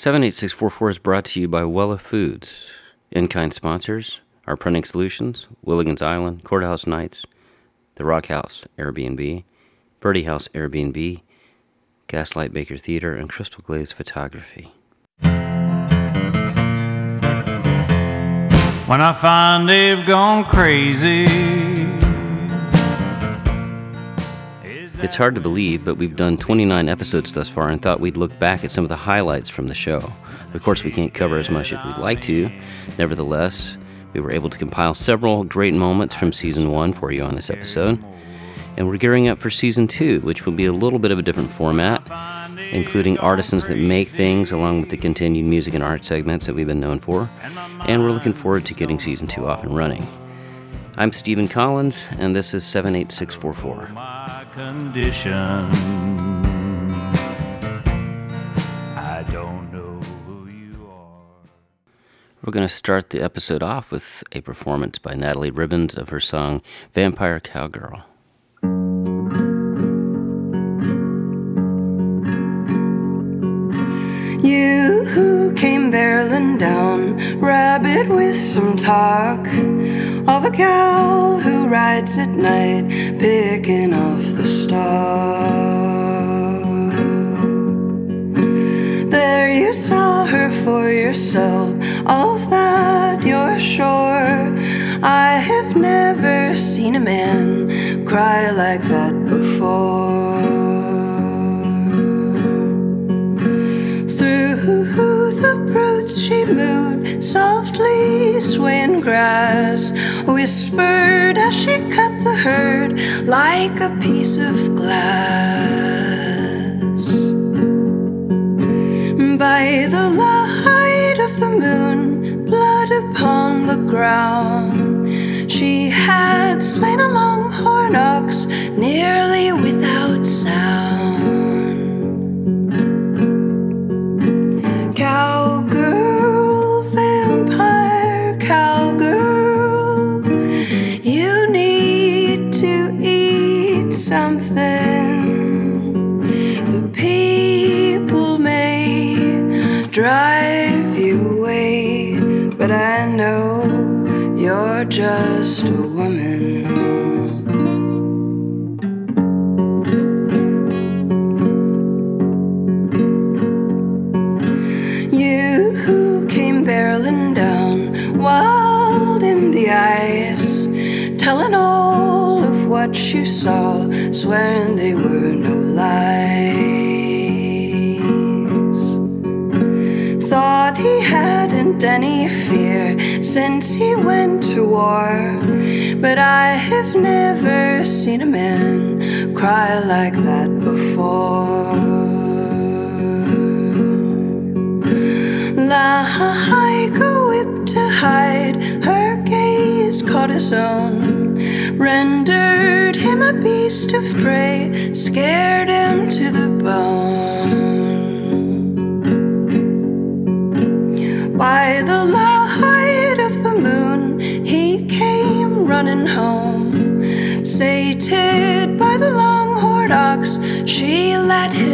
78644 is brought to you by Wella Foods. In kind sponsors are Printing Solutions, Willigan's Island, Courthouse Nights, The Rock House Airbnb, Birdie House Airbnb, Gaslight Baker Theater, and Crystal Glaze Photography. When I find they've gone crazy. It's hard to believe, but we've done 29 episodes thus far and thought we'd look back at some of the highlights from the show. Of course, we can't cover as much as we'd like to. Nevertheless, we were able to compile several great moments from season one for you on this episode. And we're gearing up for season two, which will be a little bit of a different format including artisans that make things, along with the continued music and art segments that we've been known for. And we're looking forward to getting season two off and running. I'm Stephen Collins, and this is 78644. Condition. I don't know who you are. We're going to start the episode off with a performance by Natalie Ribbons of her song Vampire Cowgirl. You who came barreling down, rabbit with some talk of a cow who rides at night, picking off the stalk. There you saw her for yourself, of that you're sure. I have never seen a man cry like that before. She moved, softly swaying grass, whispered as she cut the herd like a piece of glass. By the light of the moon, blood upon the ground, she had slain a longhorn ox nearly without sound. But I know you're just a woman. You who came barreling down, wild in the ice, telling all of what you saw, swearing they were no lies. Thought he any fear since he went to war, but I have never seen a man cry like that before. Like a whip to hide, her gaze caught his own, rendered him a beast of prey, scared him to the bone. By the light of the moon, he came running home, sated by the longhorn ox, she let him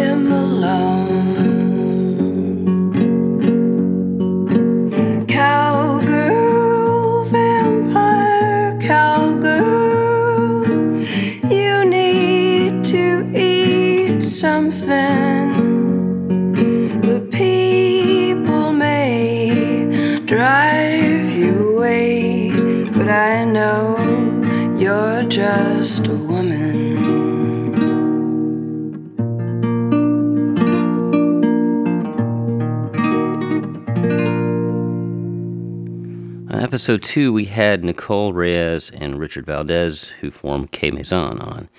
episode two, we had Nicole Reyes and Richard Valdez, who form K Maison, on.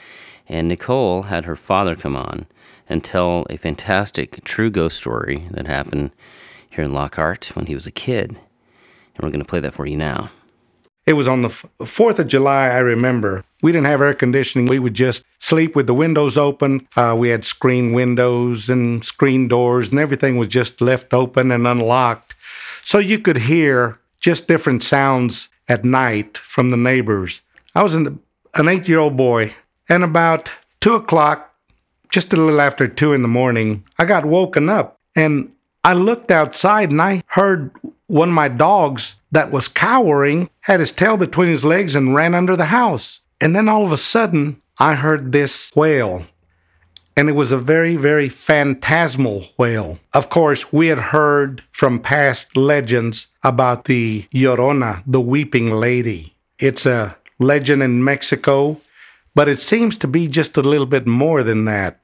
And Nicole had her father come on and tell a fantastic true ghost story that happened here in Lockhart when he was a kid. And we're going to play that for you now. It was on the 4th of July, I remember. We didn't have air conditioning. We would just sleep with the windows open. Uh, we had screen windows and screen doors, and everything was just left open and unlocked. So you could hear just different sounds at night from the neighbors. I was an, an eight year old boy, and about two o'clock, just a little after two in the morning, I got woken up and I looked outside and I heard one of my dogs that was cowering had his tail between his legs and ran under the house. And then all of a sudden, I heard this wail. And it was a very, very phantasmal whale. Of course, we had heard from past legends about the Llorona, the weeping lady. It's a legend in Mexico, but it seems to be just a little bit more than that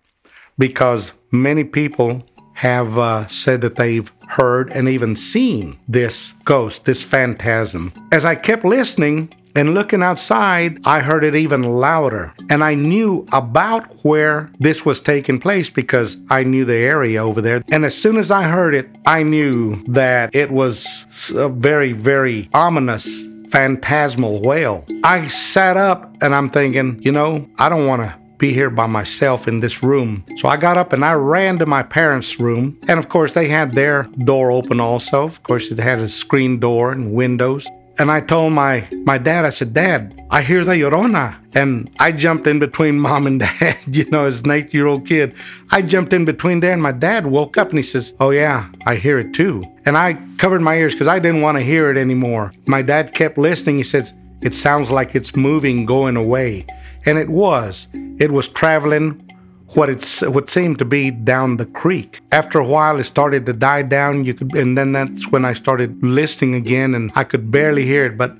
because many people have uh, said that they've heard and even seen this ghost, this phantasm. As I kept listening, and looking outside, I heard it even louder. And I knew about where this was taking place because I knew the area over there. And as soon as I heard it, I knew that it was a very, very ominous, phantasmal wail. I sat up and I'm thinking, you know, I don't want to be here by myself in this room. So I got up and I ran to my parents' room. And of course, they had their door open also. Of course, it had a screen door and windows. And I told my, my dad, I said, Dad, I hear the Llorona. And I jumped in between mom and dad, you know, as an eight year old kid. I jumped in between there, and my dad woke up and he says, Oh, yeah, I hear it too. And I covered my ears because I didn't want to hear it anymore. My dad kept listening. He says, It sounds like it's moving, going away. And it was. It was traveling what it's what seemed to be down the creek. After a while, it started to die down. You could, and then that's when I started listening again, and I could barely hear it, but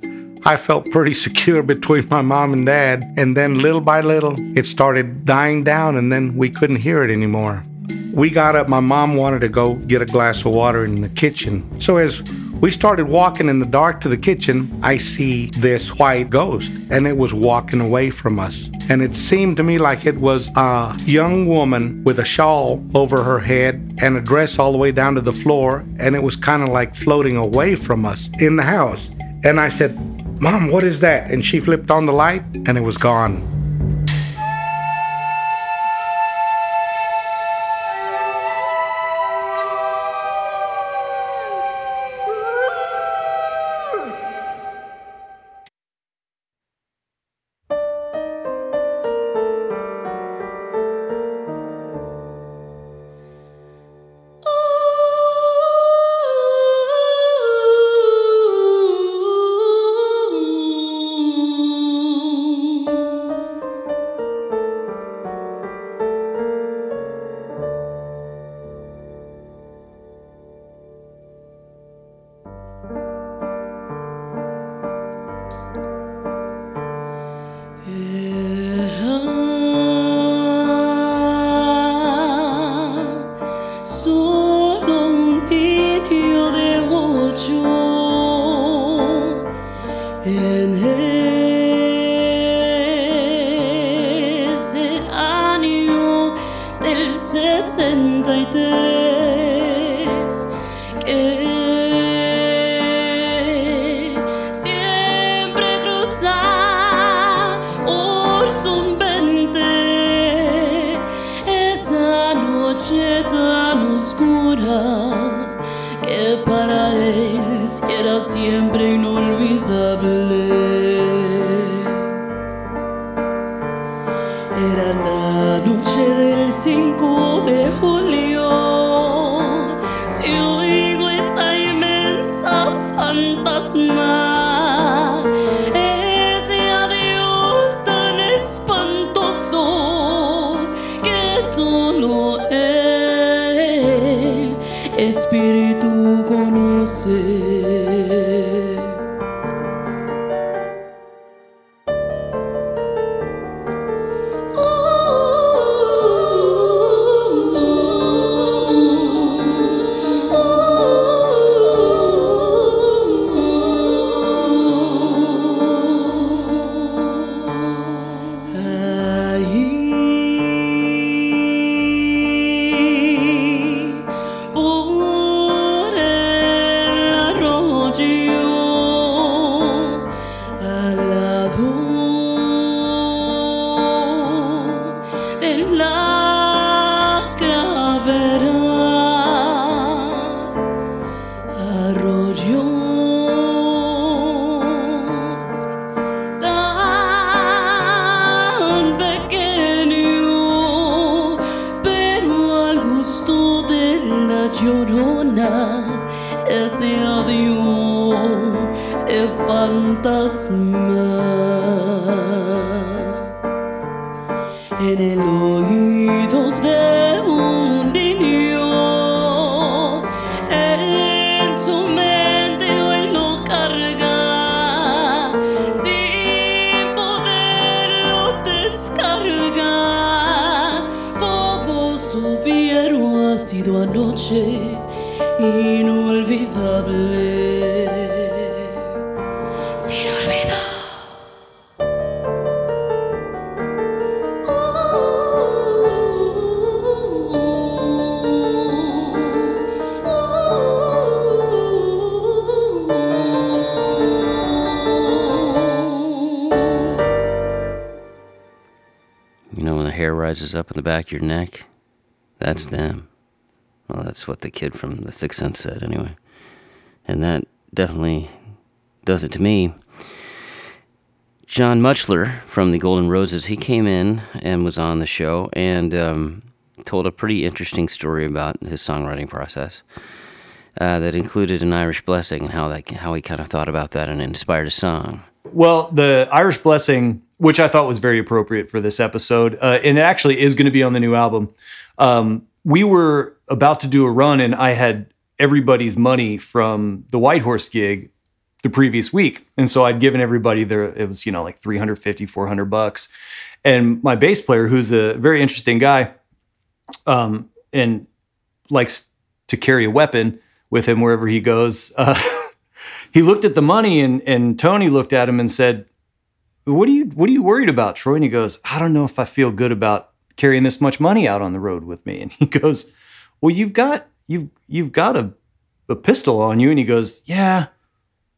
I felt pretty secure between my mom and dad. And then little by little, it started dying down, and then we couldn't hear it anymore. We got up. My mom wanted to go get a glass of water in the kitchen. So as we started walking in the dark to the kitchen. I see this white ghost, and it was walking away from us. And it seemed to me like it was a young woman with a shawl over her head and a dress all the way down to the floor, and it was kind of like floating away from us in the house. And I said, Mom, what is that? And she flipped on the light, and it was gone. solo Él, Espíritu conoce. Rises up in the back of your neck, that's them. Well, that's what the kid from The Sixth Sense said, anyway. And that definitely does it to me. John Muchler from the Golden Roses, he came in and was on the show and um, told a pretty interesting story about his songwriting process. Uh, that included an Irish blessing and how that how he kind of thought about that and inspired a song. Well, the Irish Blessing, which I thought was very appropriate for this episode, uh, and it actually is going to be on the new album. Um, we were about to do a run, and I had everybody's money from the White Horse gig the previous week. And so I'd given everybody their, it was, you know, like 350, 400 bucks. And my bass player, who's a very interesting guy, um, and likes to carry a weapon with him wherever he goes, uh, he looked at the money and, and Tony looked at him and said, what are you, what are you worried about, Troy? And he goes, I don't know if I feel good about carrying this much money out on the road with me. And he goes, well, you've got, you've, you've got a, a pistol on you. And he goes, yeah.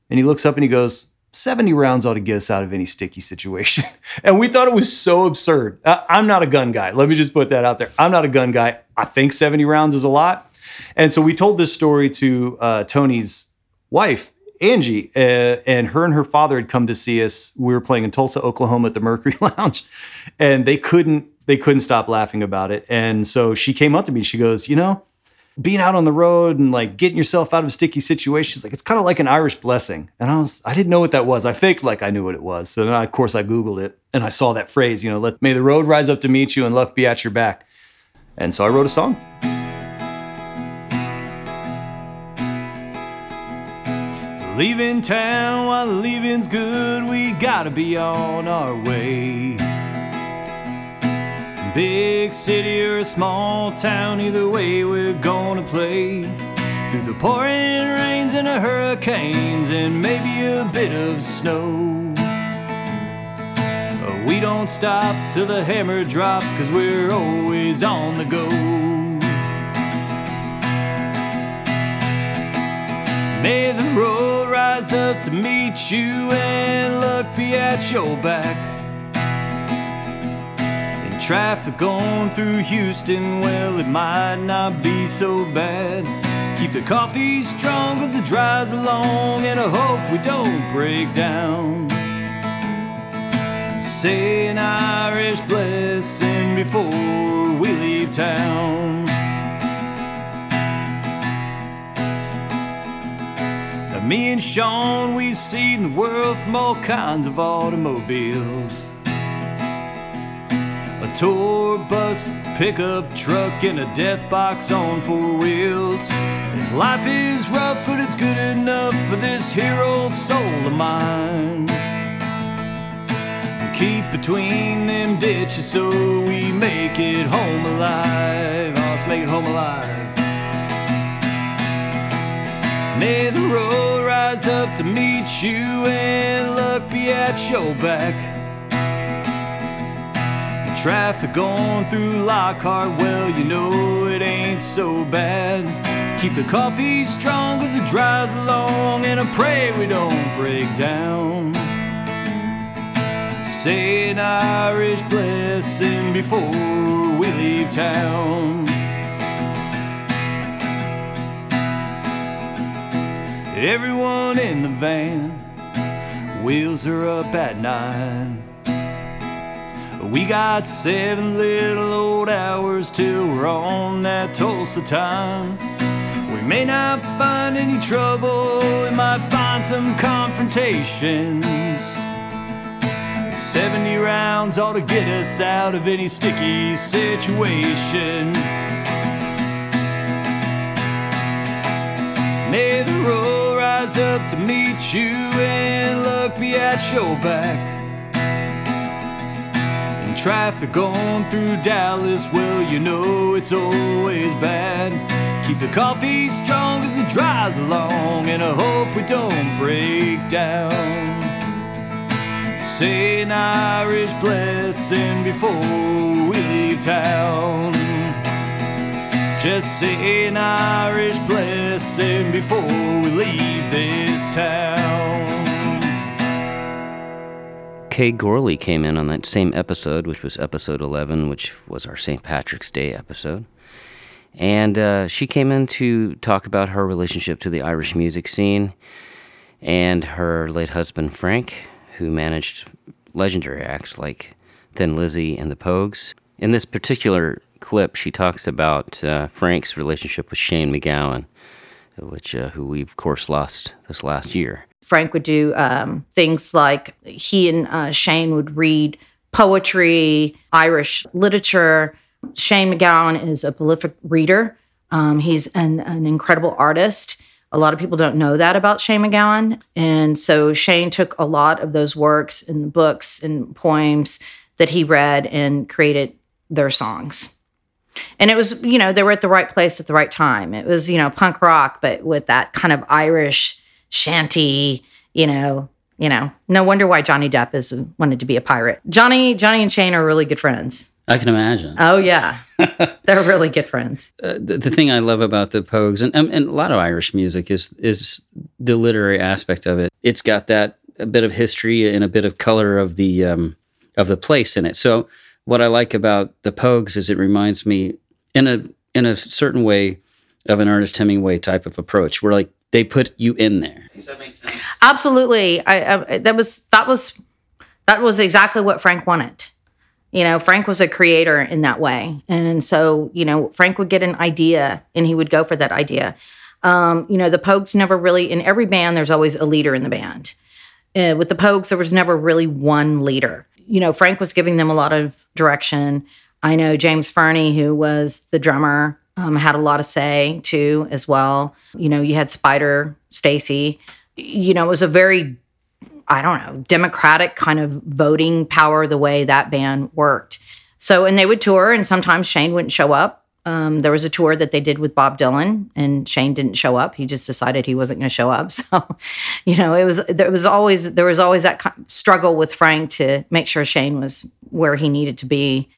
And he looks up and he goes, 70 rounds ought to get us out of any sticky situation. and we thought it was so absurd. I- I'm not a gun guy. Let me just put that out there. I'm not a gun guy. I think 70 rounds is a lot. And so we told this story to uh, Tony's wife, Angie, uh, and her and her father had come to see us. We were playing in Tulsa, Oklahoma at the Mercury Lounge, and they couldn't they couldn't stop laughing about it. And so she came up to me. She goes, "You know, being out on the road and like getting yourself out of sticky situations, like it's kind of like an Irish blessing." And I was I didn't know what that was. I faked like I knew what it was. So then, I, of course, I googled it and I saw that phrase. You know, let may the road rise up to meet you and luck be at your back. And so I wrote a song. Leaving town while leaving's good, we gotta be on our way. Big city or a small town, either way we're gonna play. Through the pouring rains and the hurricanes, and maybe a bit of snow. We don't stop till the hammer drops, cause we're always on the go. May the road rise up to meet you and luck be at your back. And traffic going through Houston, well, it might not be so bad. Keep the coffee strong as it dries along, and I hope we don't break down. Say an Irish blessing before we leave town. Me and Sean, we've seen the world from all kinds of automobiles. A tour bus, pickup truck, and a death box on four wheels. His life is rough, but it's good enough for this here old soul of mine. We Keep between them ditches so we make it home alive. Oh, let's make it home alive. May the road rise up to meet you and luck be at your back. And traffic going through Lockhart, well, you know it ain't so bad. Keep the coffee strong as it dries along, and I pray we don't break down. Say an Irish blessing before we leave town. Everyone in the van, wheels are up at nine. We got seven little old hours till we're on that Tulsa time. We may not find any trouble, we might find some confrontations. 70 rounds ought to get us out of any sticky situation. Up to meet you and luck be at your back. And traffic going through Dallas, well, you know it's always bad. Keep the coffee strong as it dries along, and I hope we don't break down. Say an Irish blessing before we leave town. Just say an Irish blessing before we leave this town. Kay Gorley came in on that same episode, which was episode 11, which was our St. Patrick's Day episode. And uh, she came in to talk about her relationship to the Irish music scene and her late husband, Frank, who managed legendary acts like Thin Lizzy and the Pogues. In this particular clip, she talks about uh, Frank's relationship with Shane MacGowan, which uh, who we of course lost this last year. Frank would do um, things like he and uh, Shane would read poetry, Irish literature. Shane MacGowan is a prolific reader. Um, he's an, an incredible artist. A lot of people don't know that about Shane MacGowan. And so Shane took a lot of those works and books and poems that he read and created their songs. And it was, you know, they were at the right place at the right time. It was, you know, punk rock, but with that kind of Irish shanty, you know, you know. No wonder why Johnny Depp is wanted to be a pirate. Johnny, Johnny and Shane are really good friends. I can imagine. Oh yeah, they're really good friends. Uh, the, the thing I love about the Pogues and, um, and a lot of Irish music is is the literary aspect of it. It's got that a bit of history and a bit of color of the um, of the place in it. So what I like about the Pogues is it reminds me in a in a certain way of an Ernest Hemingway type of approach, where like they put you in there. Does that make sense? Absolutely. I, I that was that was that was exactly what Frank wanted. You know, Frank was a creator in that way, and so you know, Frank would get an idea and he would go for that idea. Um, you know, the Pogues never really in every band. There's always a leader in the band. Uh, with the Pogues, there was never really one leader. You know, Frank was giving them a lot of direction. I know James Fearnley, who was the drummer, um, had a lot of say too, as well. You know, you had Spider Stacy. You know, it was a very, I don't know, democratic kind of voting power the way that band worked. So, and they would tour, and sometimes Shane wouldn't show up. Um, there was a tour that they did with Bob Dylan, and Shane didn't show up. He just decided he wasn't going to show up. So, you know, it was there was always there was always that struggle with Frank to make sure Shane was where he needed to be.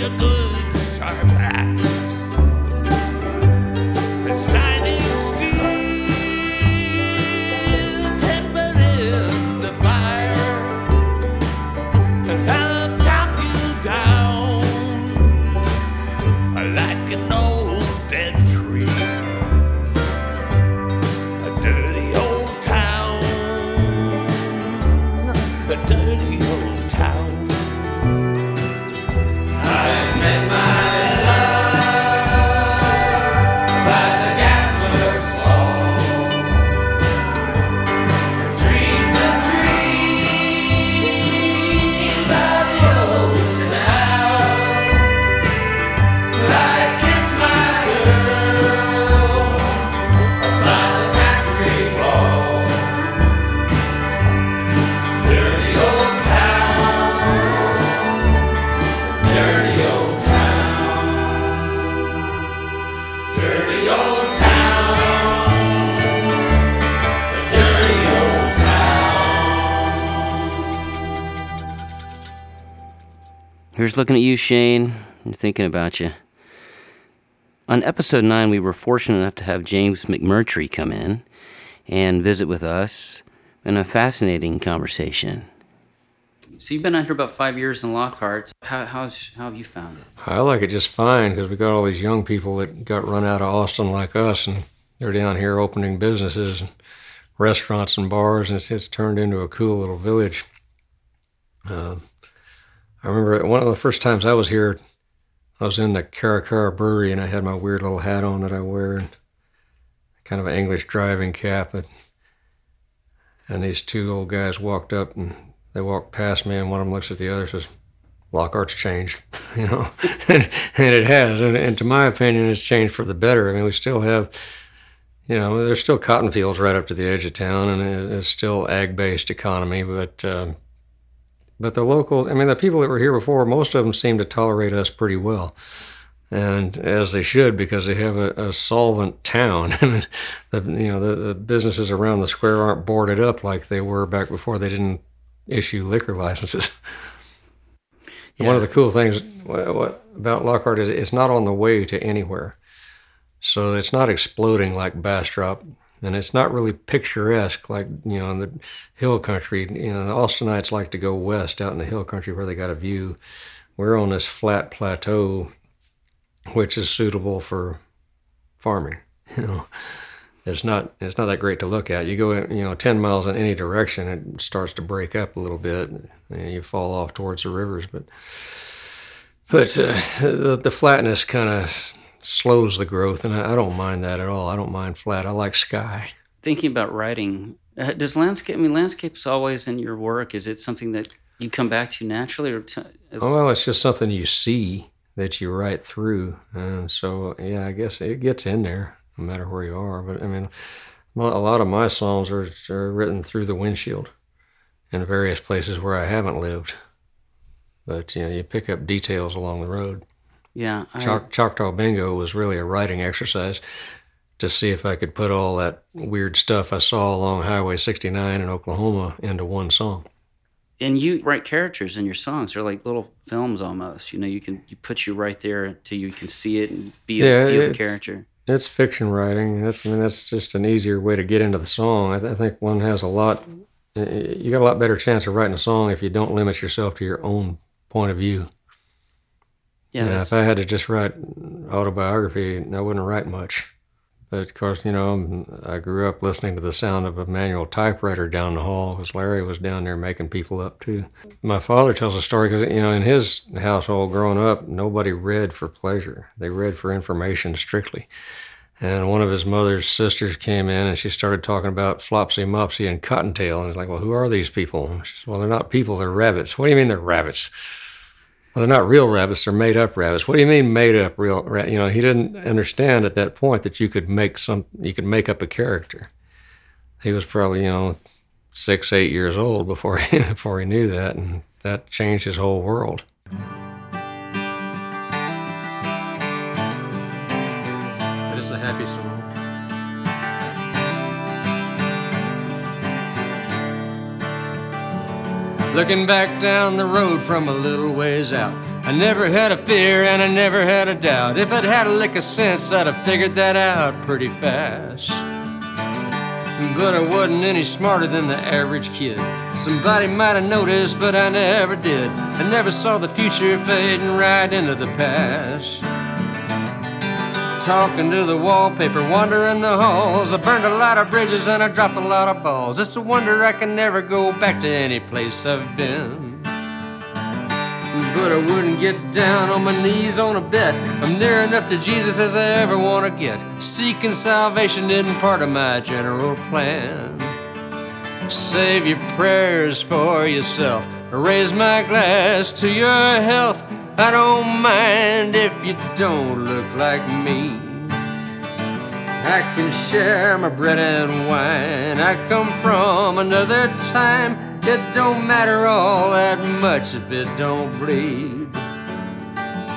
you're good. Here's looking at you, Shane. I'm thinking about you. On episode 9, we were fortunate enough to have James McMurtry come in and visit with us in a fascinating conversation. So you've been out here about five years in Lockhart. How, how's, how have you found it? I like it just fine because we got all these young people that got run out of Austin like us, and they're down here opening businesses, and restaurants, and bars, and it's, it's turned into a cool little village. Uh, I remember one of the first times I was here, I was in the Caracara Brewery, and I had my weird little hat on that I wear, and kind of an English driving cap, and, and these two old guys walked up, and they walked past me, and one of them looks at the other, and says, Lockhart's changed, you know, and, and it has. And, and to my opinion, it's changed for the better. I mean, we still have, you know, there's still cotton fields right up to the edge of town, and it- it's still ag-based economy. But um, but the local, I mean, the people that were here before, most of them seem to tolerate us pretty well, and as they should, because they have a, a solvent town. the, you know, the, the businesses around the square aren't boarded up like they were back before they didn't issue liquor licenses. And One of the cool things about Lockhart is it's not on the way to anywhere. So it's not exploding like Bastrop, and it's not really picturesque like, you know, in the hill country. You know, the Austinites like to go west out in the hill country where they got a view. We're on this flat plateau, which is suitable for farming. You know, it's not it's not that great to look at. You go you know ten miles in any direction, it starts to break up a little bit, and you fall off towards the rivers. But but uh, the, the flatness kind of slows the growth, and I, I don't mind that at all. I don't mind flat. I like sky. Thinking about writing, uh, does landscape, I mean, landscape's always in your work. Is it something that you come back to naturally? or t- Oh, well, it's just something you see that you write through, and so yeah, I guess it gets in there no matter where you are. But I mean, a lot of my songs are, are written through the windshield in various places where I haven't lived. But you know, you pick up details along the road. Yeah. I, Choc- Choctaw Bingo was really a writing exercise to see if I could put all that weird stuff I saw along Highway 69 in Oklahoma into one song. and you write characters in your songs. They're like little films almost. You know, you can you put you right there until you can see it and be Yeah, feel the character. It's fiction writing. That's I mean that's just an easier way to get into the song. I, th- I think one has a lot. You got a lot better chance of writing a song if you don't limit yourself to your own point of view. Yeah, Yeah, if I had to just write autobiography, I wouldn't write much. But of course, you know, I grew up listening to the sound of a manual typewriter down the hall because Larry was down there making people up too. My father tells a story because, you know, in his household growing up, nobody read for pleasure, they read for information strictly. And one of his mother's sisters came in and she started talking about Flopsy, Mopsy, and Cottontail. And he's like, Well, who are these people? She Well, they're not people, they're rabbits. What do you mean they're rabbits? Well, they're not real rabbits; they're made-up rabbits. What do you mean made-up real? Ra-? You know, he didn't understand at that point that you could make some, you could make up a character. He was probably, you know, six, eight years old before he, before he knew that, and that changed his whole world. It's a happy song. Looking back down the road from a little ways out, I never had a fear and I never had a doubt. If I'd had a lick of sense, I'd have figured that out pretty fast. But I wasn't any smarter than the average kid. Somebody might have noticed, but I never did. I never saw the future fading right into the past. Talking to the wallpaper, wandering the halls. I burned a lot of bridges and I dropped a lot of balls. It's a wonder I can never go back to any place I've been. But I wouldn't get down on my knees on a bet. I'm near enough to Jesus as I ever want to get. Seeking salvation isn't part of my general plan. Save your prayers for yourself. Raise my glass to your health. I don't mind if you don't look like me. I can share my bread and wine. I come from another time. It don't matter all that much if it don't bleed.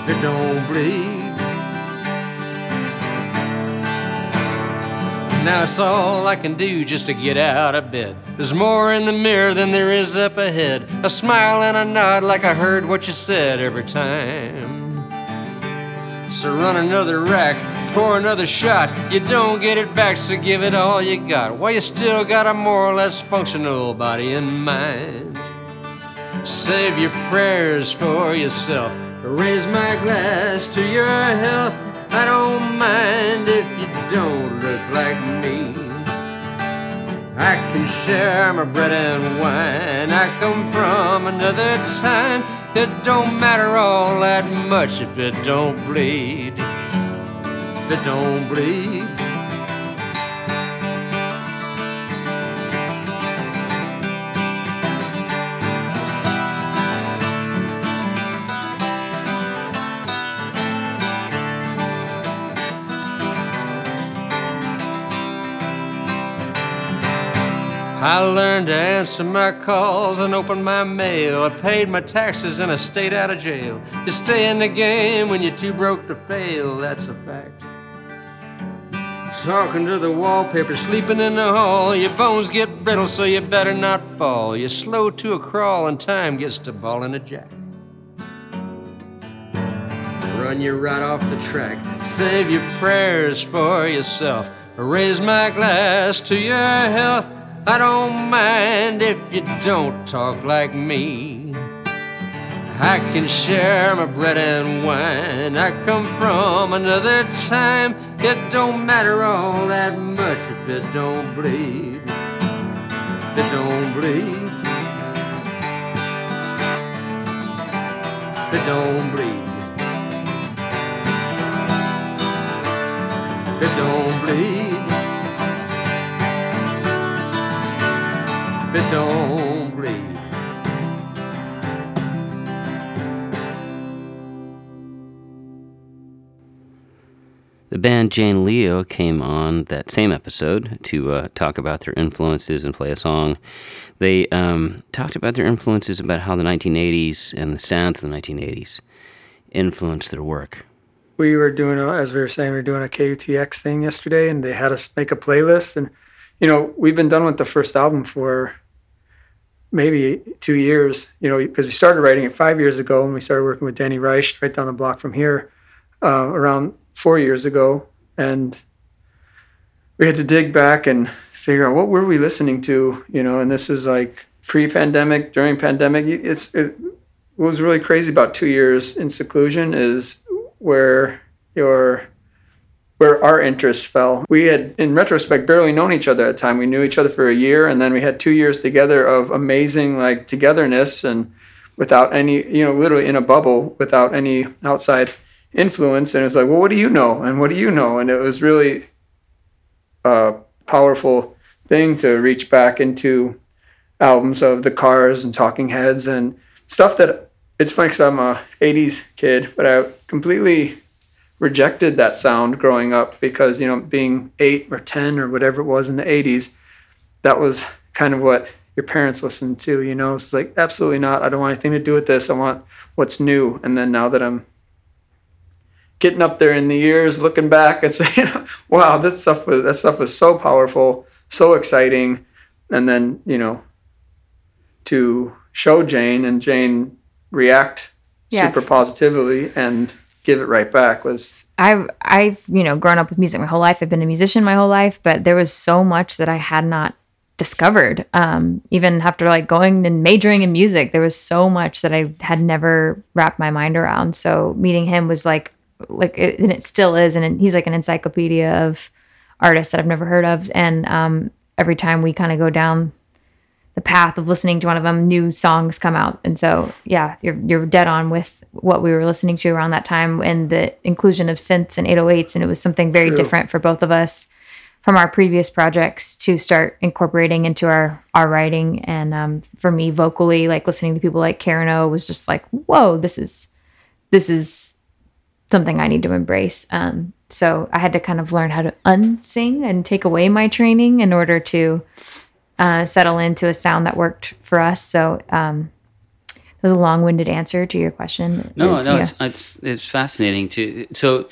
It don't bleed. Now it's all I can do just to get out of bed. There's more in the mirror than there is up ahead. A smile and a nod like I heard what you said every time. So run another rack, pour another shot. You don't get it back, so give it all you got. While you still got a more or less functional body and mind. Save your prayers for yourself. Raise my glass to your health. I don't mind if you don't look like me. I can share my bread and wine. I come from another time. It don't matter all that much if it don't bleed. It don't bleed. I learned to answer my calls and open my mail. I paid my taxes and I stayed out of jail. You stay in the game when you're too broke to fail, that's a fact. Talking to the wallpaper, sleeping in the hall. Your bones get brittle, so you better not fall. You're slow to a crawl, and time gets to balling a jack. Run you right off the track. Save your prayers for yourself. Raise my glass to your health. I don't mind if you don't talk like me. I can share my bread and wine. I come from another time. It don't matter all that much if it don't bleed. If it don't bleed. If it don't bleed. If it don't bleed. If it don't bleed. The band Jane Leo came on that same episode to uh, talk about their influences and play a song. They um, talked about their influences, about how the 1980s and the sounds of the 1980s influenced their work. we were doing a, as we were saying we were doing a KUTX thing yesterday and they had us make a playlist and you know we've been done with the first album for maybe two years you know because we started writing it five years ago and we started working with Danny Reisch right down the block from here uh, around four years ago and we had to dig back and figure out what were we listening to you know and this is like pre-pandemic during pandemic it's it, what was really crazy about two years in seclusion is where your where our interests fell. We had, in retrospect, barely known each other at the time. We knew each other for a year, and then we had two years together of amazing like togetherness and without any, you know, literally in a bubble without any outside influence. And it was like, well, what do you know? And what do you know? And it was really a powerful thing to reach back into albums of the Cars and Talking Heads and stuff that it's funny because I'm a 80s kid, but I completely rejected that sound growing up because, you know, being eight or 10 or whatever it was in the 80s, that was kind of what your parents listened to, you know? It's like, absolutely not. I don't want anything to do with this. I want what's new. And then now that I'm getting up there in the years, looking back and saying, wow, this stuff was, that stuff was so powerful, so exciting. And then, you know, to show Jane and Jane react Yeah. super positively and give it right back was I've I've you know grown up with music my whole life. I've been a musician my whole life, but there was so much that I had not discovered. Um, even after like going and majoring in music, there was so much that I had never wrapped my mind around. So meeting him was like like it, and it still is and he's like an encyclopedia of artists that I've never heard of and um, every time we kind of go down the path of listening to one of them new songs come out and so yeah you're you're dead on with what we were listening to around that time and the inclusion of synths and 808s and it was something very True. different for both of us from our previous projects to start incorporating into our our writing and um, for me vocally like listening to people like Karen O was just like whoa this is this is something I need to embrace um, so I had to kind of learn how to unsing and take away my training in order to uh, settle into a sound that worked for us so um, that was a long-winded answer to your question No, Is- no, yeah. it's, it's it's fascinating to so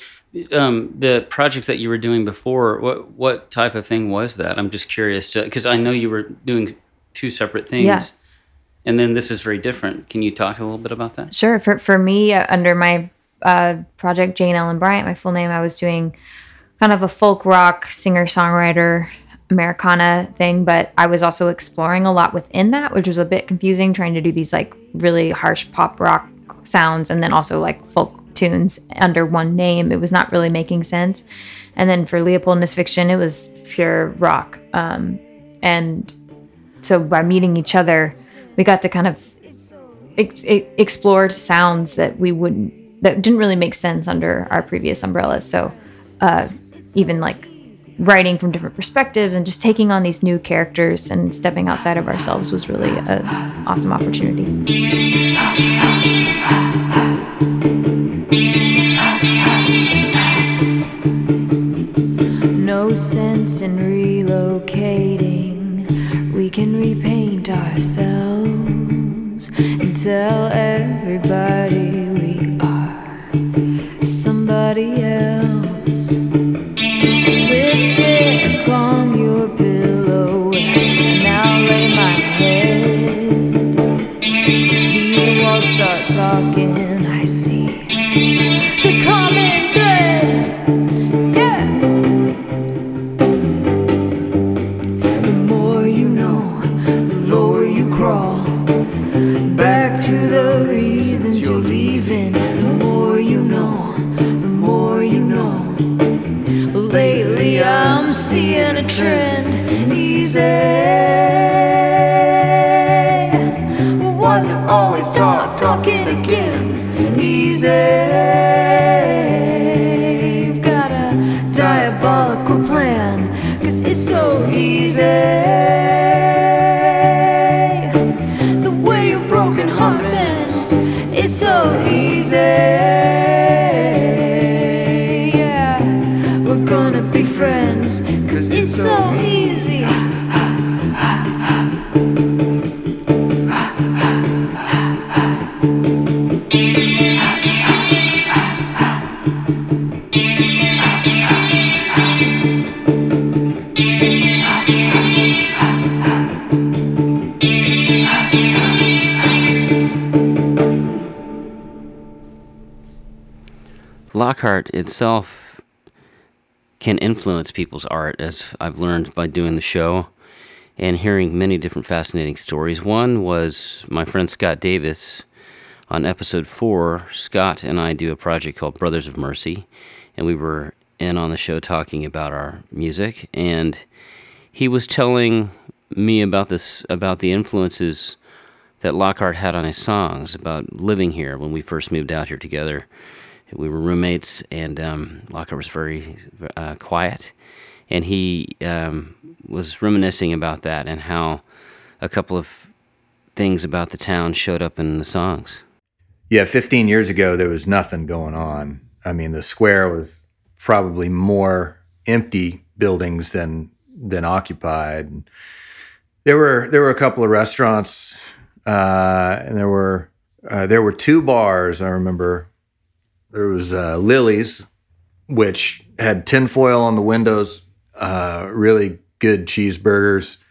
um, the projects that you were doing before. What what type of thing was that? I'm just curious because I know you were doing two separate things, Yeah. and then this is very different. Can you talk a little bit about that? Sure. For for me, uh, under my uh, project Jane Ellen Bryant, my full name, I was doing kind of a folk rock singer songwriter Americana thing, but I was also exploring a lot within that, which was a bit confusing, trying to do these like really harsh pop rock sounds and then also like folk tunes under one name. It was not really making sense. And then for Leopold and His Fiction, it was pure rock. Um, and so by meeting each other, we got to kind of ex- e- explored sounds that we wouldn't that didn't really make sense under our previous umbrellas so uh, even like writing from different perspectives and just taking on these new characters and stepping outside of ourselves was really an awesome opportunity Lockhart itself can influence people's art, as I've learned by doing the show and hearing many different fascinating stories. One was my friend Scott Davis. On episode four, Scott and I do a project called Brothers of Mercy, and we were in on the show talking about our music. And he was telling me about this, about the influences that Lockhart had on his songs, about living here when we first moved out here together we were roommates, and um, Lockhart was very uh, quiet, and he um, was reminiscing about that and how a couple of things about the town showed up in the songs. Yeah, 15 years ago, there was nothing going on. I mean, the square was probably more empty buildings than than occupied. There were there were a couple of restaurants, uh, and there were uh, there were two bars. I remember there was uh, Lily's, which had tinfoil on the windows, uh, really good cheeseburgers,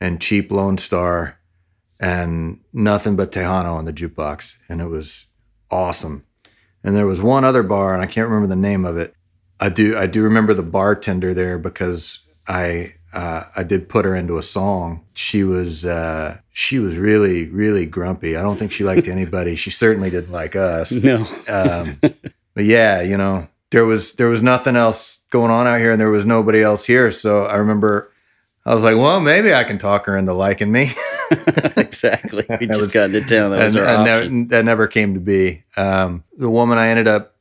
and cheap Lone Star, and nothing but Tejano on the jukebox, and it was awesome. And there was one other bar, and I can't remember the name of it. I do I do remember the bartender there because I uh, I did put her into a song. She was uh, she was really really grumpy. I don't think she liked anybody. she certainly didn't like us. No. um, but yeah, you know, there was there was nothing else going on out here, and there was nobody else here. So I remember I was like, well, maybe I can talk her into liking me. exactly. We just was- got into town. That was our option. never, that never came to be. Um, the woman I ended up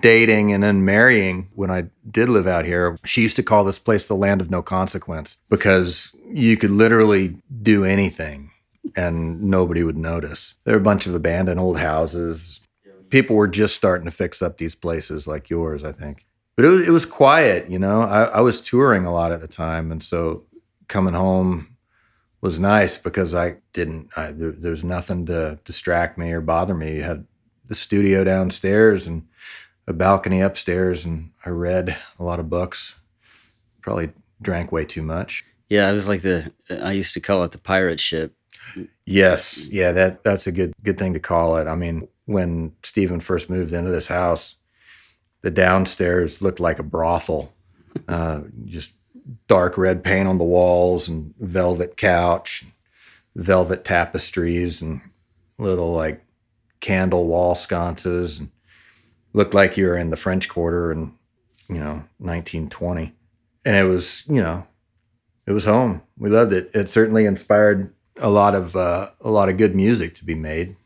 dating and then marrying when I did live out here, she used to call this place the land of no consequence because you could literally do anything and nobody would notice. There were a bunch of abandoned old houses. People were just starting to fix up these places like yours, I think. But it was, it was quiet, you know. I, I was touring a lot at the time. And so coming home was nice because I didn't, I, there, there was nothing to distract me or bother me. You had the studio downstairs and a balcony upstairs, and I read a lot of books. Probably drank way too much. yeah, I was like the I used to call it the pirate ship. Yes, yeah, that that's a good good thing to call it. I mean, when Stephen first moved into this house, the downstairs looked like a brothel. Uh, just dark red paint on the walls and velvet couch, velvet tapestries, and little like candle wall sconces, and looked like you were in the French Quarter in you know 1920. And it was you know it was home. We loved it. It certainly inspired a lot of uh, a lot of good music to be made.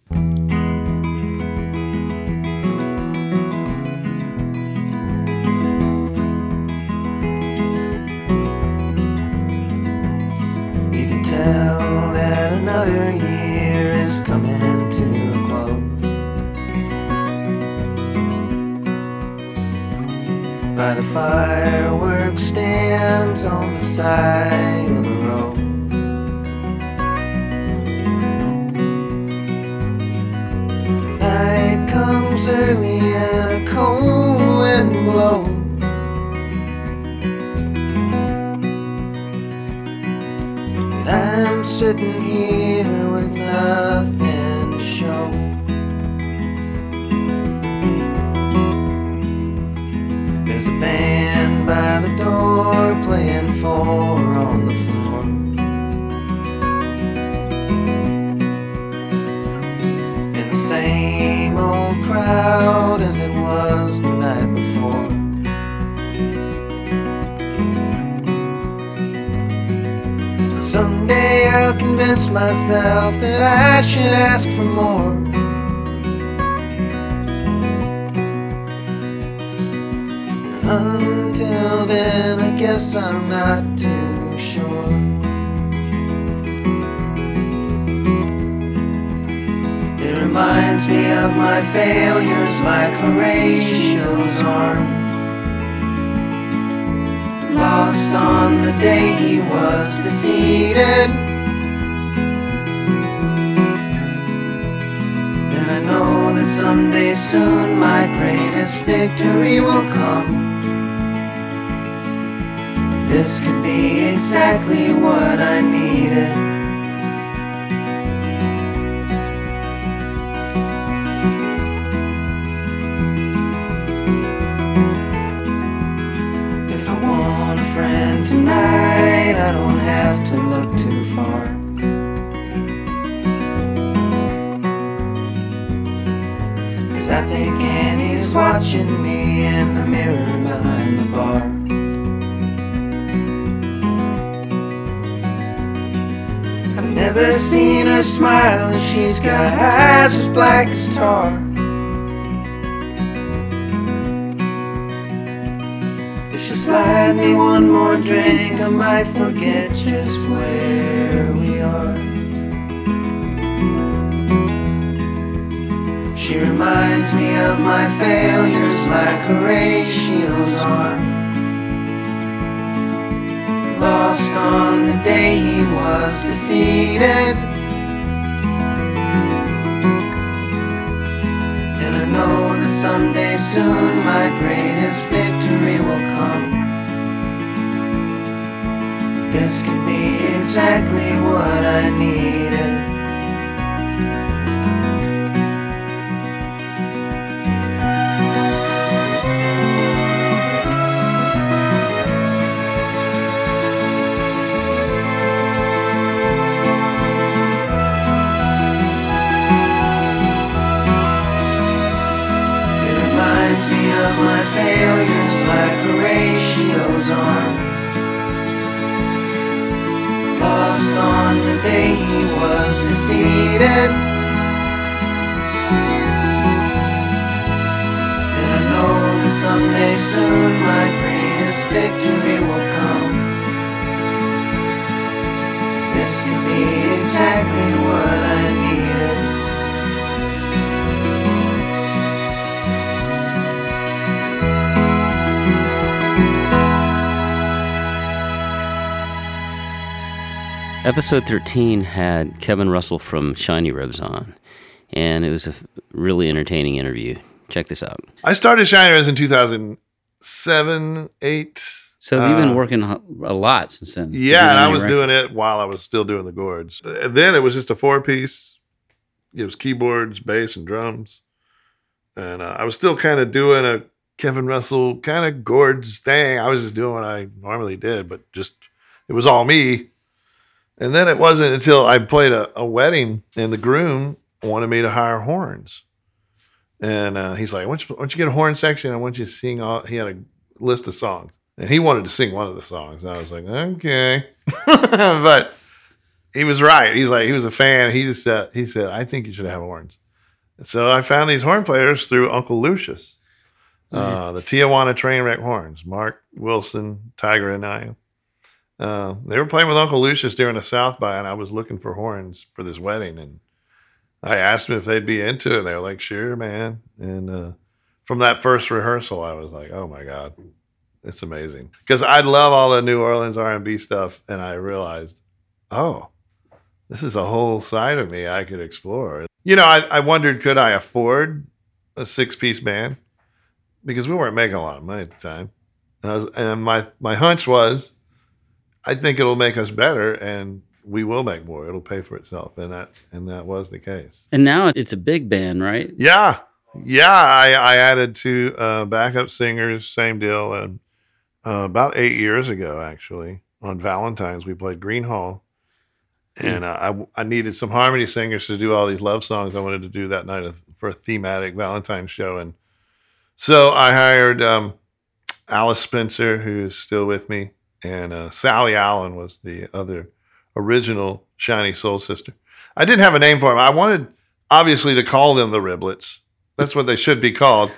Someday I'll convince myself that I should ask for more. Until then, I guess I'm not too sure. It reminds me of my failures like Horatio's arm. Lost on the day he was defeated. And I know that someday soon my greatest victory will come. This could be exactly what I needed. Have to look too far. Cause I think Annie's watching me in the mirror behind the bar. I've never seen her smile, and she's got eyes as black as tar. She me one more drink, I might forget just where we are. She reminds me of my failures like Horatio's arm. Lost on the day he was defeated. And I know that someday soon my greatest victory will come. This could be exactly what I needed. day he was defeated. And I know that someday soon my Episode 13 had Kevin Russell from Shiny Ribs on, and it was a really entertaining interview. Check this out. I started Shiny Ribs in 2007, 8. So you've been Uh, working a a lot since then. Yeah, and I was record. doing it while I was still doing the gourds. And then it was just a four piece. It was keyboards, bass, and drums. And uh, I was still kind of doing a Kevin Russell kind of gourds thing. I was just doing what I normally did, but just it was all me. And then it wasn't until I played a, a wedding and the groom wanted me to hire horns. And uh, he's like, why don't, you, why don't you get a horn section? I want you to sing all, he had a list of songs. And he wanted to sing one of the songs. And I was like, okay. but he was right. He's like, he was a fan. He just said, he said, I think you should have horns. And so I found these horn players through Uncle Lucius, uh, the Tijuana Trainwreck Horns, Mark Wilson, Tiger, and I. Uh, they were playing with Uncle Lucius during a South by, and I was looking for horns for this wedding. And I asked them if they'd be into it. They were like, sure, man. And uh, from that first rehearsal, I was like, oh my God, it's amazing. Because I love all the New Orleans R&B stuff. And I realized, oh, this is a whole side of me I could explore. You know, I, I wondered, could I afford a six piece band? Because we weren't making a lot of money at the time. And, I was, and my, my hunch was, I think it'll make us better and we will make more. It'll pay for itself. And that, and that was the case. And now it's a big band, right? Yeah. Yeah. I, I added two uh, backup singers, same deal. And uh, about eight years ago, actually, on Valentine's, we played Gruene Hall. And uh, I, I needed some harmony singers to do all these love songs I wanted to do that night for a thematic Valentine's show. And so I hired um, Alice Spencer, who's still with me, and uh, Sally Allen was the other original Shiny Soul Sister. I didn't have a name for them. I wanted, obviously, to call them the Riblets. That's what they should be called.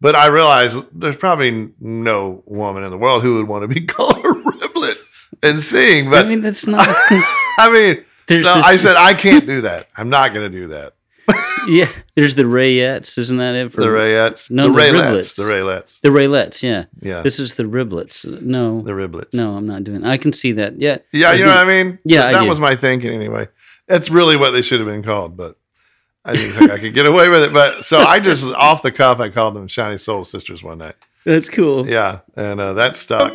But I realized there's probably no woman in the world who would want to be called a riblet and sing. But I mean, that's not. I mean, There's so this- I said I can't do that. I'm not going to do that. Yeah, there's the Rayettes, isn't that it? For, The Rayettes? No, The the, Raelettes, Riblets. the Raelettes. The Rayettes, yeah. Yeah. This is the Riblets. No. The Riblets. No, I'm not doing I can see that. Yeah. Yeah, you know what I mean? Yeah, So I that was my thinking anyway. That's really what they should have been called, but I didn't think I could get away with it. But so I just off the cuff, I called them Shiny Soul Sisters one night. That's cool. Yeah, and uh, that stuck.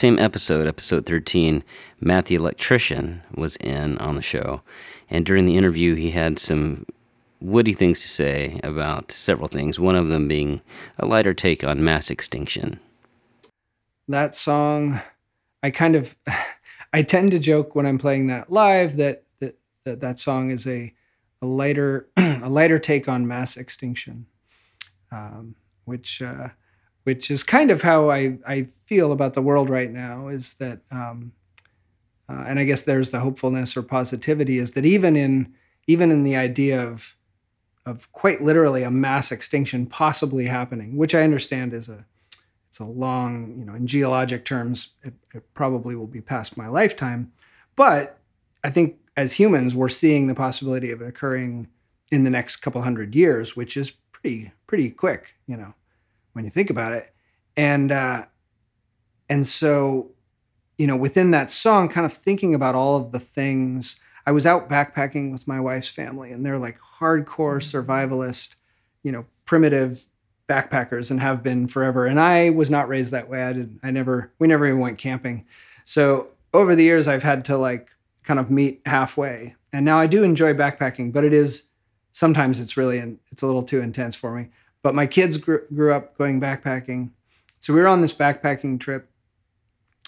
same episode, episode 13, Matt the electrician was in on the show. And during the interview, he had some witty things to say about several things, one of them being a lighter take on mass extinction. that song i kind of i tend to joke when i'm playing that live that that that, that song is a a lighter a lighter take on mass extinction, um, which uh, which is kind of how I, I feel about the world right now. Is that um, uh, and I guess there's the hopefulness or positivity is that even in even in the idea of of quite literally a mass extinction possibly happening, which I understand is a it's a long, you know, in geologic terms, it, it probably will be past my lifetime. But I think as humans, we're seeing the possibility of it occurring in the next couple hundred years, which is pretty pretty quick, you know, when you think about it. And uh, and so, you know, within that song, kind of thinking about all of the things. I was out backpacking with my wife's family, and they're like hardcore survivalist, you know, primitive backpackers and have been forever. And I was not raised that way. I did I never we never even went camping. So over the years I've had to like kind of meet halfway. And now I do enjoy backpacking, but it is sometimes it's really it's a little too intense for me. But my kids grew, grew up going backpacking. So we were on this backpacking trip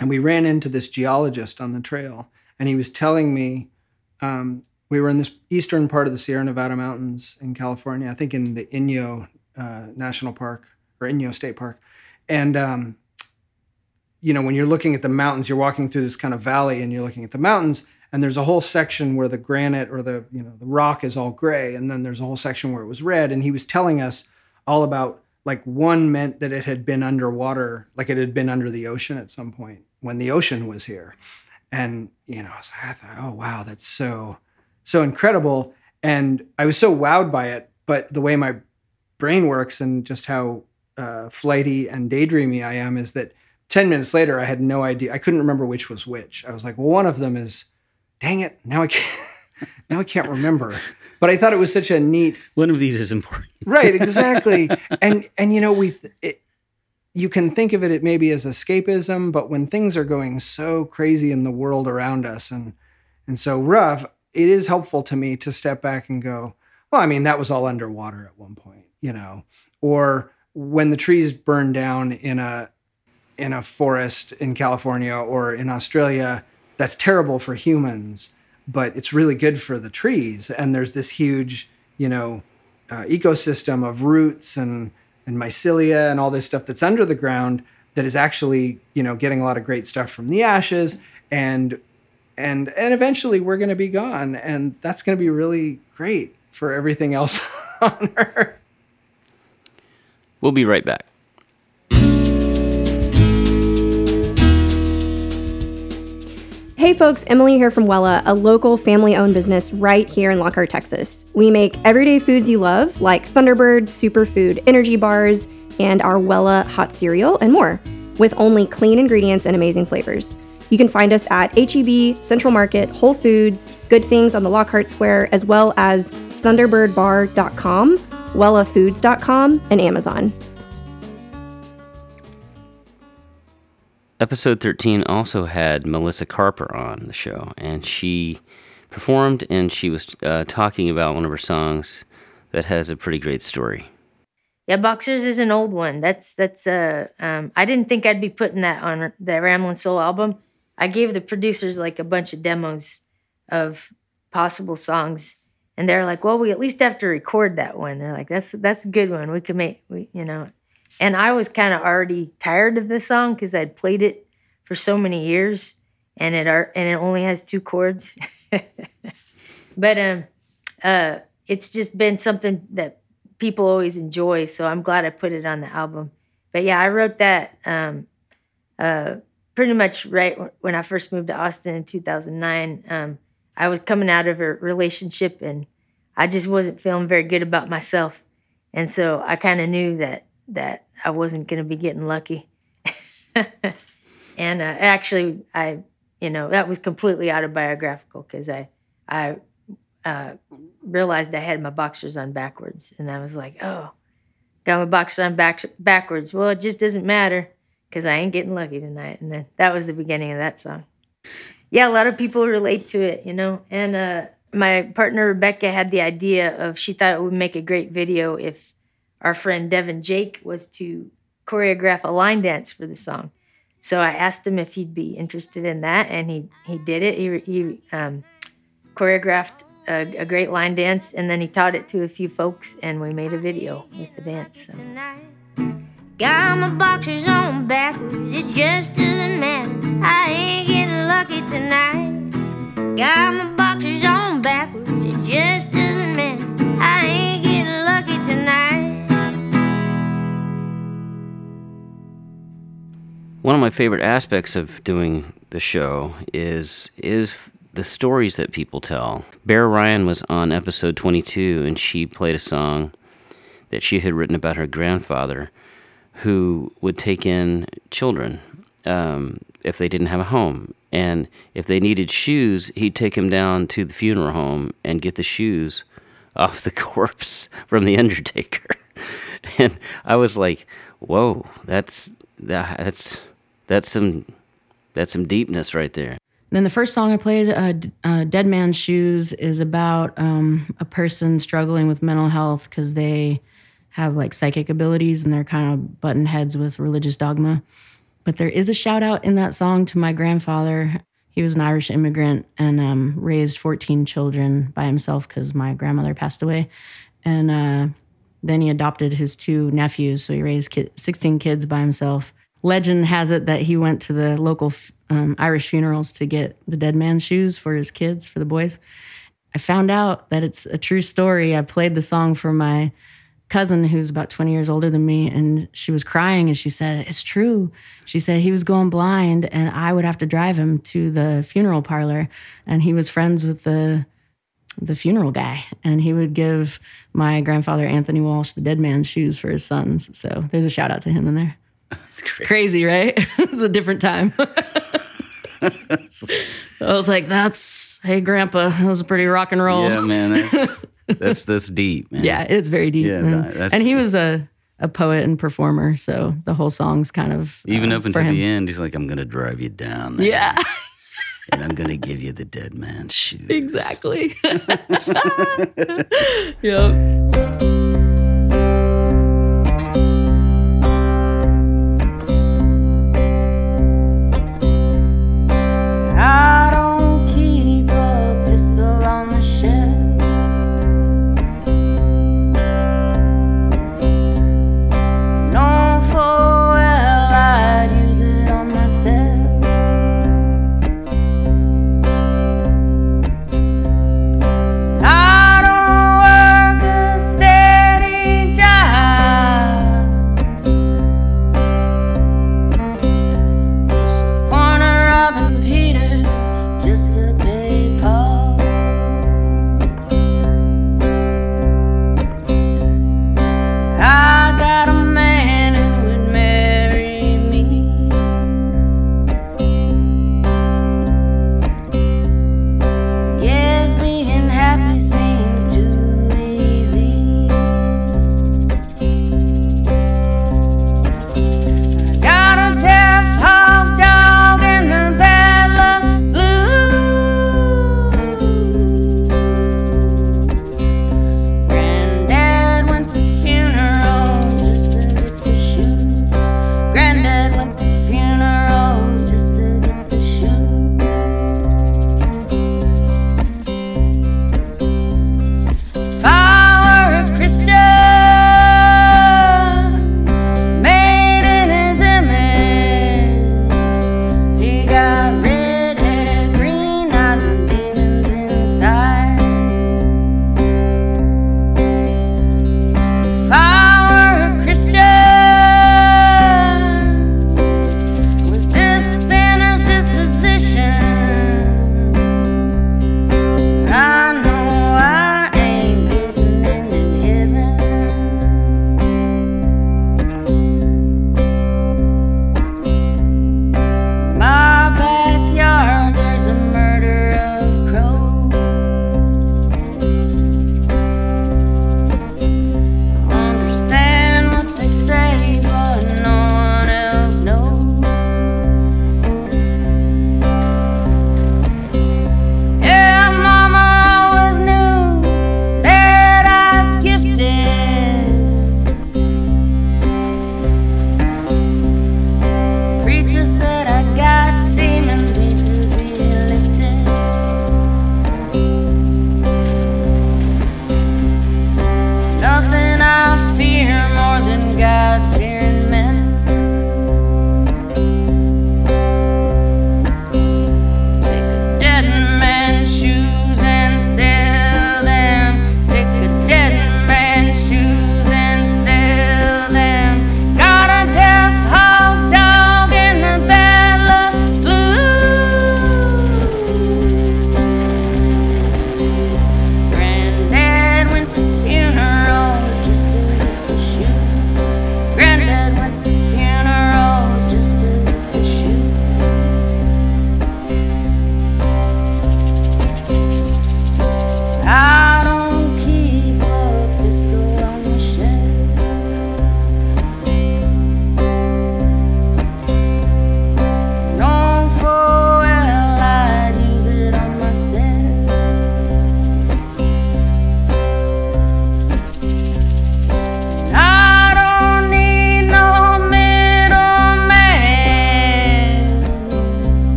and we ran into this geologist on the trail and he was telling me um, we were in this eastern part of the Sierra Nevada mountains in California, I think in the Inyo uh, National Park or Inyo State Park. And, um, you know, when you're looking at the mountains, you're walking through this kind of valley and you're looking at the mountains and there's a whole section where the granite or the, you know, the rock is all gray. And then there's a whole section where it was red. And he was telling us all about like one meant that it had been underwater, like it had been under the ocean at some point when the ocean was here. And, you know, I, was, I thought, oh, wow, that's so, so incredible. And I was so wowed by it. But the way my brain works and just how uh, flighty and daydreamy I am is that 10 minutes later, I had no idea. I couldn't remember which was which. I was like, well, one of them is, dang it, now I can't, now I can't remember. But I thought it was such a neat. One of these is important. right, exactly. and, and, you know, we, th- it, you can think of it maybe as escapism, but when things are going so crazy in the world around us and, and so rough, it is helpful to me to step back and go, well, I mean, that was all underwater at one point you know, or when the trees burn down in a in a forest in California or in Australia, that's terrible for humans, but it's really good for the trees. And there's this huge, you know, uh, ecosystem of roots and and mycelia and all this stuff that's under the ground that is actually, you know, getting a lot of great stuff from the ashes and and and eventually we're going to be gone and that's going to be really great for everything else on earth. We'll be right back. Hey folks, Emily here from Wella, a local family owned business right here in Lockhart, Texas. We make everyday foods you love, like Thunderbird, Superfood, energy bars, and our Wella hot cereal, and more, with only clean ingredients and amazing flavors. You can find us at HEB, Central Market, Whole Foods, Good Things on the Lockhart Square, as well as thunderbirdbar.com wellafoods.com, and Amazon. Episode 13 also had Melissa Carper on the show, and she performed and she was uh, talking about one of her songs that has a pretty great story. Yeah, Boxers is an old one. That's that's uh um I didn't think I'd be putting that on the Ramblin' Soul album. I gave the producers like a bunch of demos of possible songs and they're like, well, we at least have to record that one. They're like, that's that's a good one. We could make, we, you know. And I was kind of already tired of the song because I'd played it for so many years, and it are and it only has two chords. but um, uh, it's just been something that people always enjoy. So I'm glad I put it on the album. But yeah, I wrote that um, uh, pretty much right when I first moved to Austin in 2009. Um, I was coming out of a relationship and I just wasn't feeling very good about myself. And so I kind of knew that that I wasn't going to be getting lucky. and uh, actually I you know, that was completely autobiographical cuz I I uh, realized I had my boxers on backwards and I was like, "Oh, got my boxers on back- backwards. Well, it just doesn't matter because I ain't getting lucky tonight. And then that was the beginning of that song yeah, a lot of people relate to it, you know. And uh, my partner Rebecca had the idea of she thought it would make a great video if our friend Devin Jake was to choreograph a line dance for the song. So I asked him if he'd be interested in that, and he he did it. He he um, choreographed a, a great line dance, and then he taught it to a few folks, and we made a video with the dance. So. Got my boxers on backwards, it just doesn't matter. I ain't getting lucky tonight. Got my boxers on backwards, it just One of my favorite aspects of doing the show is is the stories that people tell. Bear Ryan was on episode 22 and she played a song that she had written about her grandfather who would take in children um, if they didn't have a home. And if they needed shoes, he'd take them down to the funeral home and get the shoes off the corpse from the undertaker. and I was like, "Whoa, that's that, that's that's some that's some deepness right there." Then the first song I played, uh, uh, "Dead Man's Shoes," is about um, a person struggling with mental health because they have like psychic abilities and they're kind of button heads with religious dogma. But there is a shout out in that song to my grandfather. He was an Irish immigrant and um, raised 14 children by himself because my grandmother passed away. And uh, then he adopted his two nephews. So he raised ki- 16 kids by himself. Legend has it that he went to the local um, Irish funerals to get the dead man's shoes for his kids, for the boys. I found out that it's a true story. I played the song for my cousin who's about 20 years older than me and she was crying and she said it's true she said he was going blind and i would have to drive him to the funeral parlor and he was friends with the the funeral guy and he would give my grandfather anthony walsh the dead man's shoes for his sons so there's a shout out to him in there it's crazy right it's a different time i was like that's hey grandpa that was a pretty rock and roll Yeah, man, that's that's that's deep, man. yeah, it's very deep. Yeah, no, and he was a, a poet and performer, so the whole song's kind of Even uh, up until the end, he's like, "I'm gonna drive you down, there, Yeah, and I'm gonna give you the dead man's shoes." exactly. yep.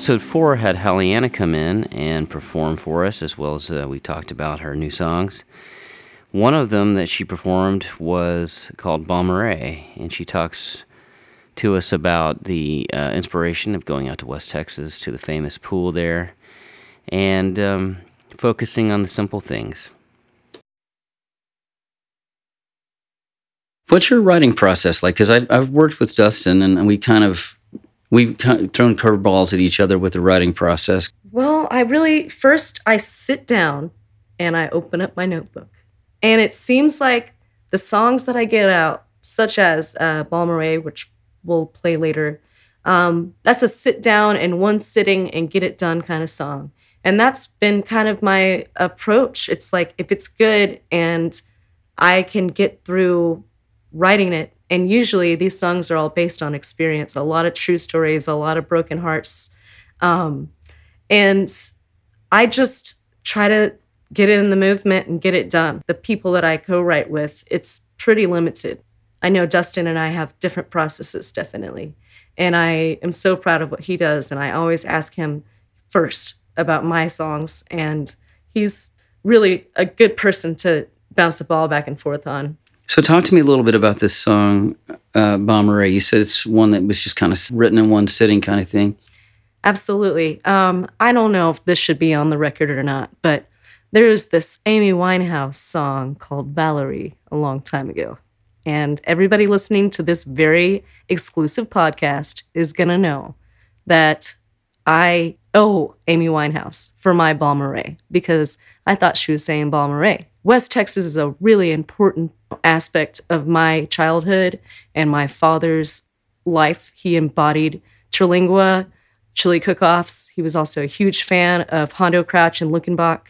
Episode four had Halliana come in and perform for us, as well as uh, we talked about her new songs. One of them that she performed was called Balmorhea, and she talks to us about the uh, inspiration of going out to West Texas to the famous pool there and um, focusing on the simple things. What's your writing process like? Because I've worked with Dustin and we kind of we've thrown curveballs at each other with the writing process. Well, I really first I sit down and I open up my notebook, and it seems like the songs that I get out, such as uh, Balmorhea, which we'll play later, um, that's a sit down and one sitting and get it done kind of song, and that's been kind of my approach. It's like if it's good and I can get through writing it. And usually these songs are all based on experience, a lot of true stories, a lot of broken hearts. Um, and I just try to get in the movement and get it done. The people that I co write with, it's pretty limited. I know Dustin and I have different processes, definitely. And I am so proud of what he does. And I always ask him first about my songs. And he's really a good person to bounce the ball back and forth on. So, talk to me a little bit about this song, uh, Balmorhea. You said it's one that was just kind of written in one sitting, kind of thing. Absolutely. Um, I don't know if this should be on the record or not, but there's this Amy Winehouse song called Valerie a long time ago. And everybody listening to this very exclusive podcast is going to know that I owe Amy Winehouse for my Balmorhea because I thought she was saying Balmorhea. West Texas is a really important aspect of my childhood and my father's life. He embodied Terlingua, chili cook-offs. He was also a huge fan of Hondo Crouch and Luckenbach.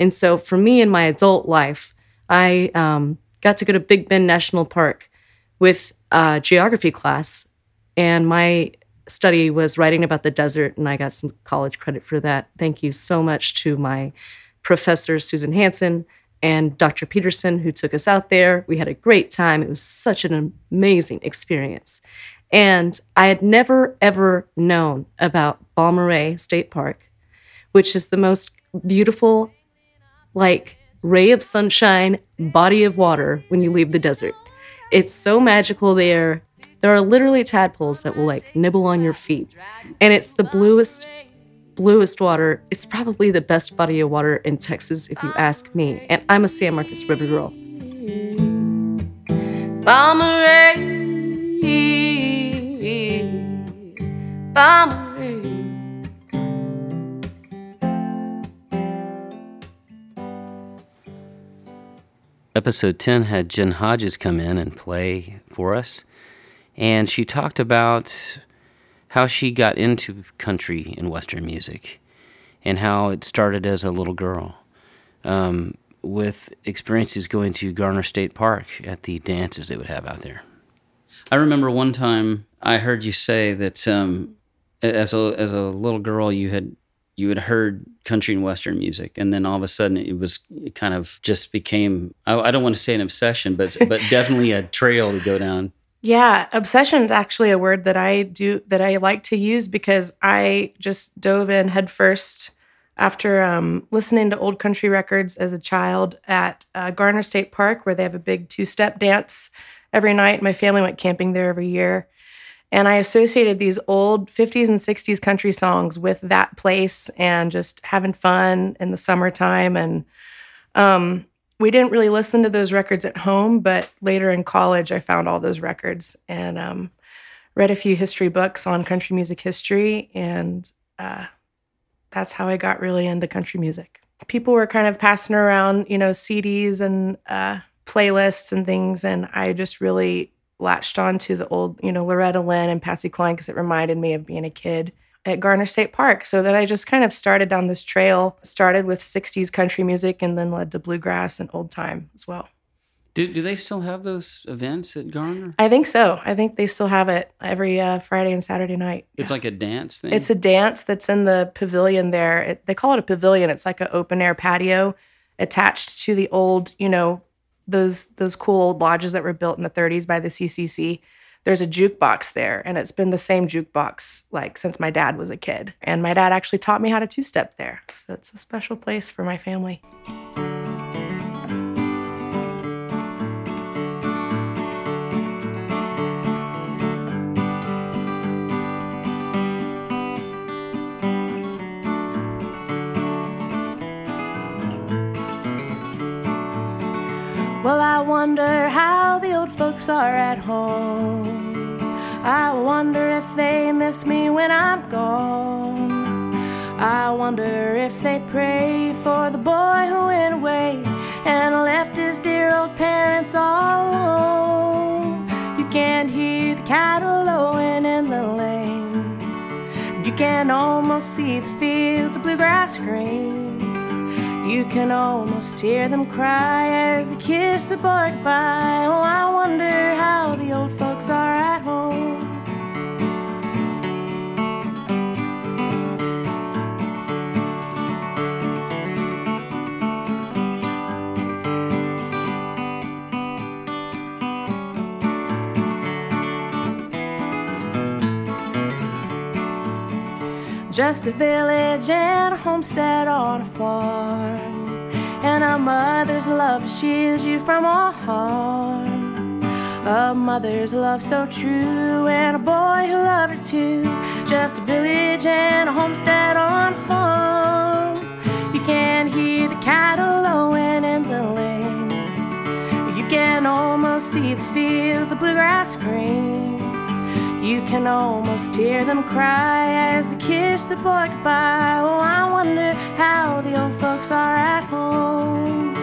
And so for me in my adult life, I um, got to go to Big Bend National Park with a geography class. And my study was writing about the desert, and I got some college credit for that. Thank you so much to my professor, Susan Hansen, and Dr. Peterson, who took us out there. We had a great time. It was such an amazing experience. And I had never, ever known about Balmorhea State Park, which is the most beautiful, like, ray of sunshine, body of water when you leave the desert. It's so magical there. There are literally tadpoles that will like nibble on your feet. And it's the bluest, bluest water. It's probably the best body of water in Texas, if you ask me. And I'm a San Marcos River girl. Episode 10 had Jen Hodges come in and play for us. And she talked about how she got into country and Western music and how it started as a little girl um, with experiences going to Garner State Park at the dances they would have out there. I remember one time I heard you say that um, as a as a little girl you had you had heard country and western music, and then all of a sudden it was it kind of just became I, I don't want to say an obsession, but but definitely a trail to go down. Yeah, obsession is actually a word that I do that I like to use because I just dove in headfirst after um, listening to old country records as a child at uh, Garner State Park, where they have a big two-step dance every night. My family went camping there every year, and I associated these old 50s and 60s country songs with that place and just having fun in the summertime and um, we didn't really listen to those records at home, but later in college, I found all those records and um, read a few history books on country music history. And uh, that's how I got really into country music. People were kind of passing around, you know, CDs and uh, playlists and things. And I just really latched on to the old, you know, Loretta Lynn and Patsy Cline because it reminded me of being a kid at Garner State Park. So then I just kind of started down this trail, started with 60s country music and then led to bluegrass and old time as well. Do, do they still have those events at Garner? I think so. I think they still have it every uh, Friday and Saturday night. It's like a dance thing. It's a dance that's in the pavilion there. It, they call it a pavilion. It's like an open air patio attached to the old, you know, those those cool old lodges that were built in the 30s by the CCC. There's a jukebox there, and it's been the same jukebox like since my dad was a kid. And my dad actually taught me how to two step there, so it's a special place for my family. Well, I wonder how folks are at home. I wonder if they miss me when I'm gone. I wonder if they pray for the boy who went away and left his dear old parents all alone. You can't hear the cattle lowing in the lane. You can almost see the fields of bluegrass green. You can almost hear them cry as they kiss the bark by. Oh, I wonder how the old folks are at home. Just a village and a homestead on a farm. And a mother's love shields you from all harm. A mother's love so true, and a boy who loved her too. Just a village and a homestead on a farm. You can hear the cattle lowing in the lane. You can almost see the fields of bluegrass green. You can almost hear them cry as they kiss the boy goodbye. Oh, I wonder how the old folks are at home.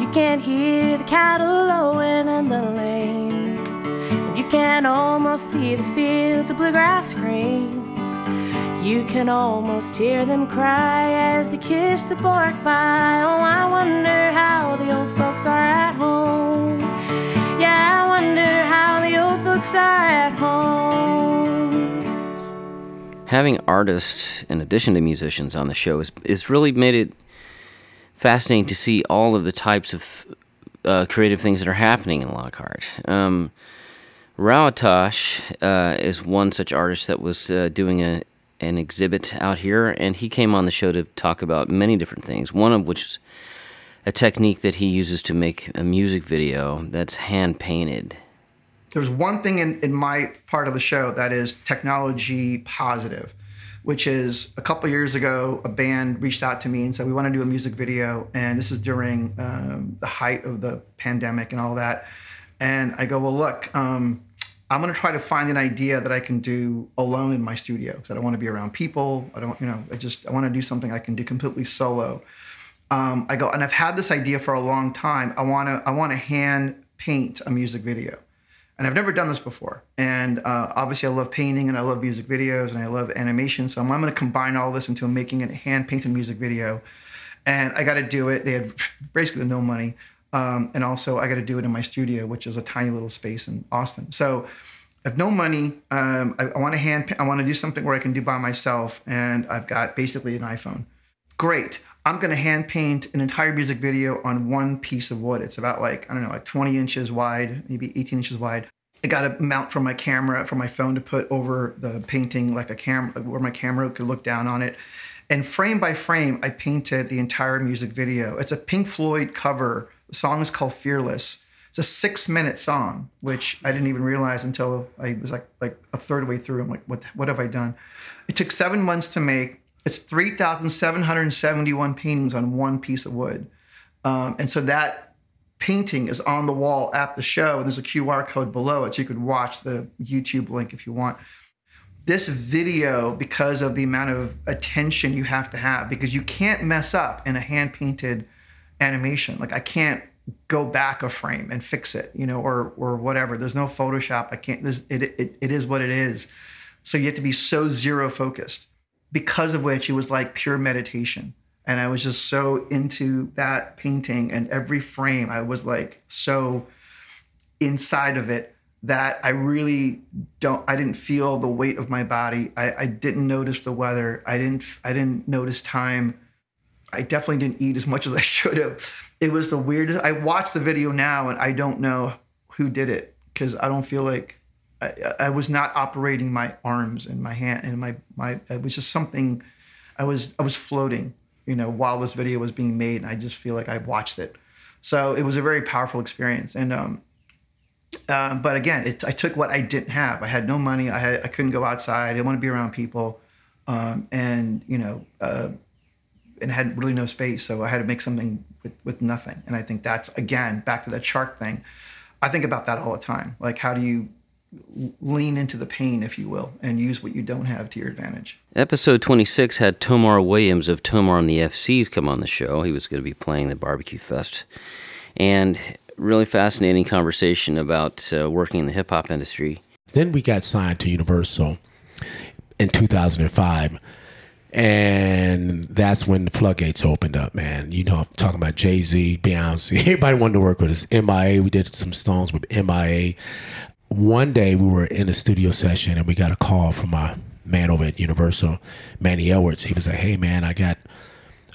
You can hear the cattle almost see the fields of bluegrass green. You can almost hear them cry as they kiss the boy goodbye. Oh, I wonder how the old folks are at home. Yeah, I wonder how the old folks are at home. Having artists in addition to musicians on the show is, is really made it fascinating to see all of the types of uh, creative things that are happening in Lockhart. Um, Rawatosh uh, is one such artist that was uh, doing a an exhibit out here, and he came on the show to talk about many different things. One of which is a technique that he uses to make a music video that's hand painted. there's one thing in, in my part of the show that is technology positive, which is a couple years ago, a band reached out to me and said, We want to do a music video. And this is during um, the height of the pandemic and all that. And I go, Well, look, um, I'm going to try to find an idea that I can do alone in my studio because I don't want to be around people. I don't, you know, I just, I want to do something I can do completely solo. Um, I go, and I've had this idea for a long time. I want to, I want to hand paint a music video and I've never done this before. And uh, obviously, I love painting and I love music videos and I love animation. So I'm, I'm going to combine all this into making a hand painted music video. And I got to do it. They had basically no money. Um, and also, I got to do it in my studio, which is a tiny little space in Austin. So I have no money. Um, I, I want to hand. I want to do something where I can do by myself, and I've got basically an iPhone. Great. I'm going to hand paint an entire music video on one piece of wood. It's about like I don't know, like 20 inches wide, maybe 18 inches wide. I got a mount for my camera, for my phone to put over the painting, like a camera, where my camera could look down on it. And frame by frame, I painted the entire music video. It's a Pink Floyd cover. The song is called Fearless. It's a six-minute song, which I didn't even realize until I was like like a third way through. I'm like, what what have I done? It took seven months to make. It's 3,771 paintings on one piece of wood. Um, and so that painting is on the wall at the show, and there's a QR code below it, so you could watch the YouTube link if you want. This video, because of the amount of attention you have to have, because you can't mess up in a hand painted animation. Like I can't go back a frame and fix it, you know, or or whatever. There's no Photoshop. I can't. It, it it is what it is. So you have to be so zero focused. Because of which it was like pure meditation. And I was just so into that painting and every frame. I was like so inside of it that I really don't I didn't feel the weight of my body. I, I didn't notice the weather. I didn't I didn't notice time. I definitely didn't eat as much as I should have. It was the weirdest. I watched the video now and I don't know who did it because I don't feel like I, I was not operating my arms and my hand and my my. It was just something. I was I was floating, you know, while this video was being made, and I just feel like I watched it. So it was a very powerful experience, and um, um, but again, it, I took what I didn't have. I had no money. I had I couldn't go outside. I didn't want to be around people, um, and you know, uh, and had really no space. So I had to make something with, with nothing. And I think that's again back to that shark thing. I think about that all the time. Like, how do you lean into the pain, if you will, and use what you don't have to your advantage? Episode 26 had Tomar Williams of Tomar and the FCs come on the show. He was going to be playing the Barbecue Fest. And really fascinating conversation about uh, working in the hip hop industry. Then we got signed to Universal in 2005. And that's when the floodgates opened up, man. You know, I'm talking about Jay Z, Beyonce. Everybody wanted to work with us. MIA, we did some songs with MIA. One day we were in a studio session and we got a call from my man over at Universal, Manny Edwards. He was like, hey, man, I got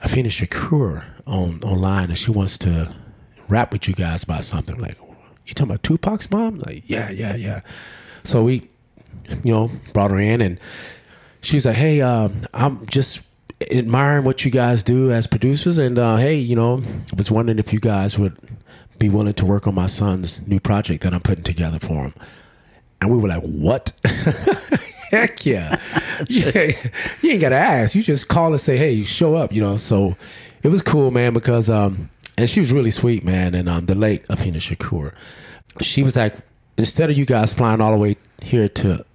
Afeni Shakur on online and she wants to rap with you guys about something. Like, you talking about Tupac's mom? Like, yeah, yeah, yeah. So we, you know, brought her in and she's like, hey, uh, I'm just admiring what you guys do as producers. And uh, hey, you know, I was wondering if you guys would be willing to work on my son's new project that I'm putting together for him. And we were like, what? Heck yeah. yeah. You ain't got to ask. You just call and say, hey, show up, you know. So it was cool, man, because, um, and she was really sweet, man. And um, the late Afeni Shakur, she was like, instead of you guys flying all the way here to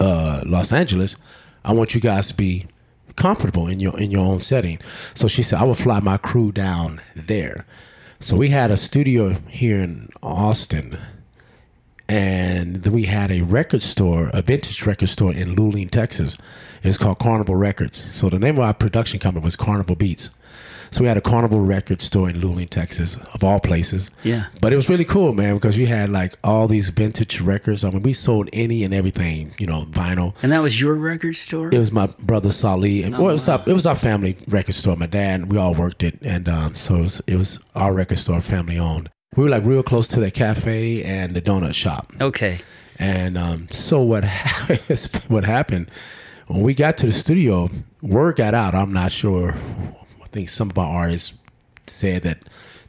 uh, Los Angeles, I want you guys to be comfortable in your in your own setting. So she said, I will fly my crew down there. So we had a studio here in Austin, and we had a record store, a vintage record store in Luling, Texas. It's called Carnival Records. So the name of our production company was Carnival Beats. So we had a Carnival record store in Luling, Texas, of all places. Yeah. But it was really cool, man, because we had like all these vintage records. I mean, we sold any and everything, you know, vinyl. And that was your record store? It was my brother Salih, and Oh, well, it, was our, it was our family record store. My dad, we all worked it, and um, so it was, it was our record store, family owned. We were like real close to the cafe and the donut shop. Okay. And um, so what what happened when we got to the studio? Word got out. I'm not sure. Think some of our artists said that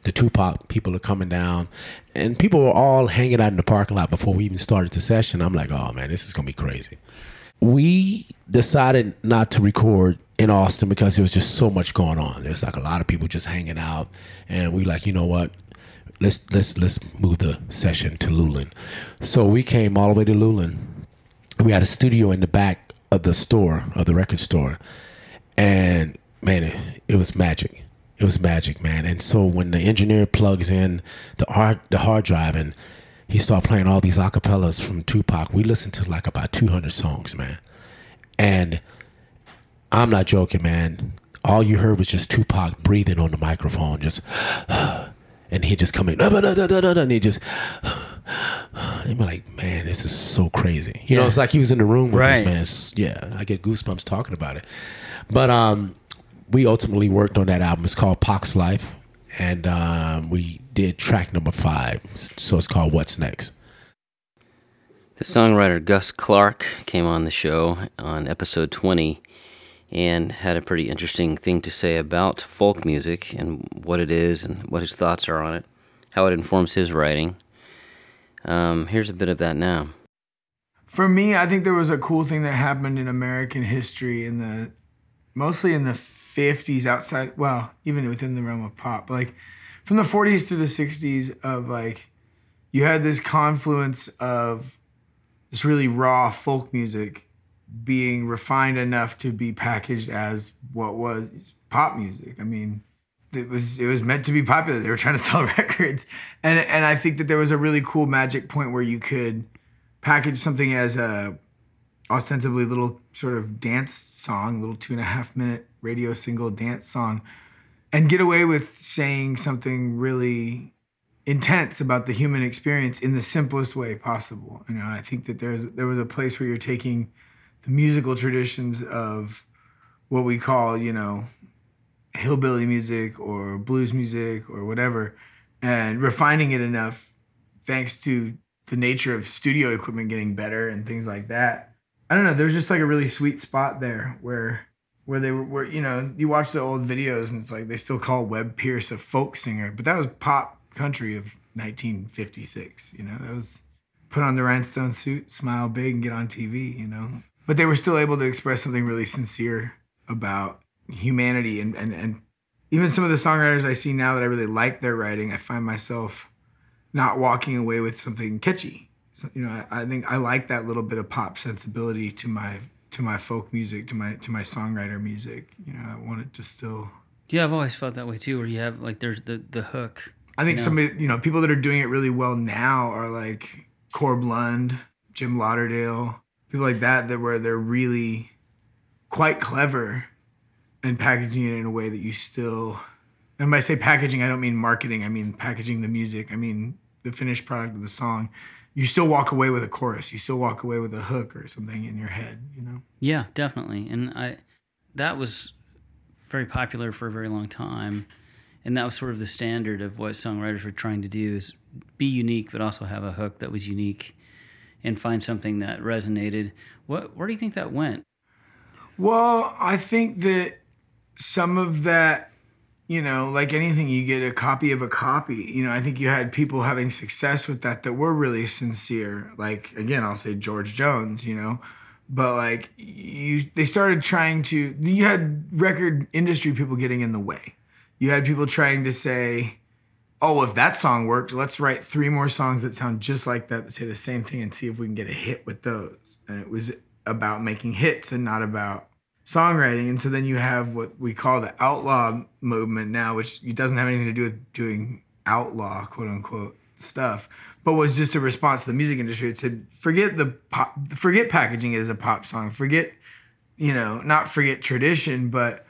the Tupac people are coming down, and people were all hanging out in the parking lot before we even started the session. I'm like, oh man, this is gonna be crazy. We decided not to record in Austin because there was just so much going on. There's like a lot of people just hanging out, and we like, you know what? Let's let's let's move the session to Luling. So we came all the way to Luling. We had a studio in the back of the store of the record store, and man, it, it was magic. It was magic, man. And so when the engineer plugs in the hard the hard drive and he started playing all these acapellas from Tupac, we listened to like about 200 songs, man. And I'm not joking, man. All you heard was just Tupac breathing on the microphone, just, and he just come in, and he just, and we're like, man, this is so crazy. You know, it's like he was in the room with Right. man. Yeah, I get goosebumps talking about it. But um, we ultimately worked on that album. It's called Pac's Life, and um, we did track number five. So it's called What's Next. The songwriter Gus Clark came on the show on episode 20 and had a pretty interesting thing to say about folk music and what it is and what his thoughts are on it, how it informs his writing. Um, here's a bit of that now. For me, I think there was a cool thing that happened in American history in the mostly in the 50s outside, well, even within the realm of pop, like from the 40s to the 60s of like you had this confluence of this really raw folk music being refined enough to be packaged as what was pop music. I mean, it was it was meant to be popular. They were trying to sell records, and and I think that there was a really cool magic point where you could package something as a ostensibly little sort of dance song, little two and a half minute radio single dance song, and get away with saying something really intense about the human experience in the simplest way possible. You know, I think that there's there was a place where you're taking the musical traditions of what we call, you know, hillbilly music or blues music or whatever, and refining it enough, thanks to the nature of studio equipment getting better and things like that. I don't know. There's just like a really sweet spot there where where they were, you know, you watch the old videos and it's like they still call Webb Pierce a folk singer, but that was pop country of 1956. You know, that was put on the rhinestone suit, smile big, and get on TV. You know, but they were still able to express something really sincere about humanity and and and even some of the songwriters I see now that I really like their writing, I find myself not walking away with something catchy. So, you know, I, I think I like that little bit of pop sensibility to my to my folk music, to my to my songwriter music. You know, I want it to still. Yeah, I've always felt that way too. Where you have like there's the the hook. I think you know? somebody, you know, people that are doing it really well now are like Corb Lund, Jim Lauderdale, people like that, that where they're really quite clever and packaging it in a way that you still. And by say packaging, I don't mean marketing. I mean packaging the music. I mean the finished product of the song. You still walk away with a chorus. You still walk away with a hook or something in your head. You know. Yeah, definitely. And I, that was very popular for a very long time and that was sort of the standard of what songwriters were trying to do is be unique but also have a hook that was unique and find something that resonated what where do you think that went well i think that some of that you know like anything you get a copy of a copy. You know i think you had people having success with that that were really sincere. Like again i'll say george jones you know but like you they started trying to you had record industry people getting in the way. You had people trying to say, oh, if that song worked, let's write three more songs that sound just like that, that say the same thing, and see if we can get a hit with those. And it was about making hits and not about songwriting. And so then you have what we call the outlaw movement now, which doesn't have anything to do with doing outlaw, quote unquote, stuff, but was just a response to the music industry. It said, forget the pop, forget packaging as a pop song, forget, you know, not forget tradition, but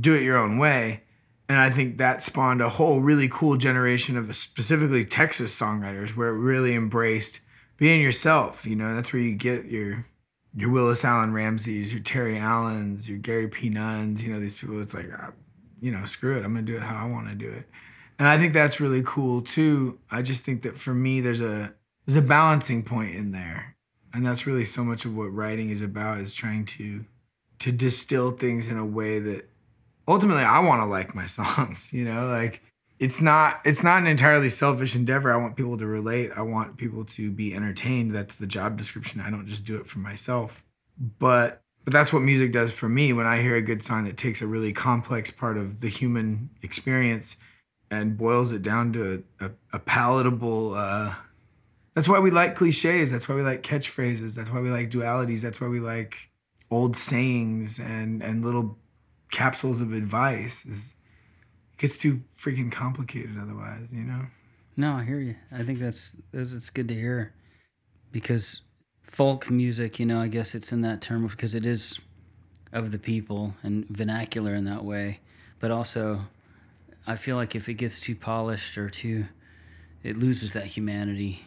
do it your own way and I think that spawned a whole really cool generation of specifically Texas songwriters where it really embraced being yourself. You know, that's where you get your your Willis Alan Ramseys, your Terry Allens, your Gary P. Nunns. You know, these people. It's like, uh, you know, screw it. I'm gonna do it how I want to do it, and I think that's really cool too. I just think that for me, there's a there's a balancing point in there, and that's really so much of what writing is about is trying to to distill things in a way that ultimately I want to like my songs, you know, like it's not it's not an entirely selfish endeavor. I want people to relate. I want people to be entertained. That's the job description. I don't just do it for myself. But but that's what music does for me when I hear a good song that takes a really complex part of the human experience and boils it down to a, a, a palatable uh, that's why we like cliches. That's why we like catchphrases. That's why we like dualities. That's why we like old sayings and and little capsules of advice is gets too freaking complicated otherwise, you know. No, I hear you. I think that's it's good to hear because folk music, you know, I guess it's in that term because it is of the people and vernacular in that way, but also I feel like if it gets too polished or too it loses that humanity.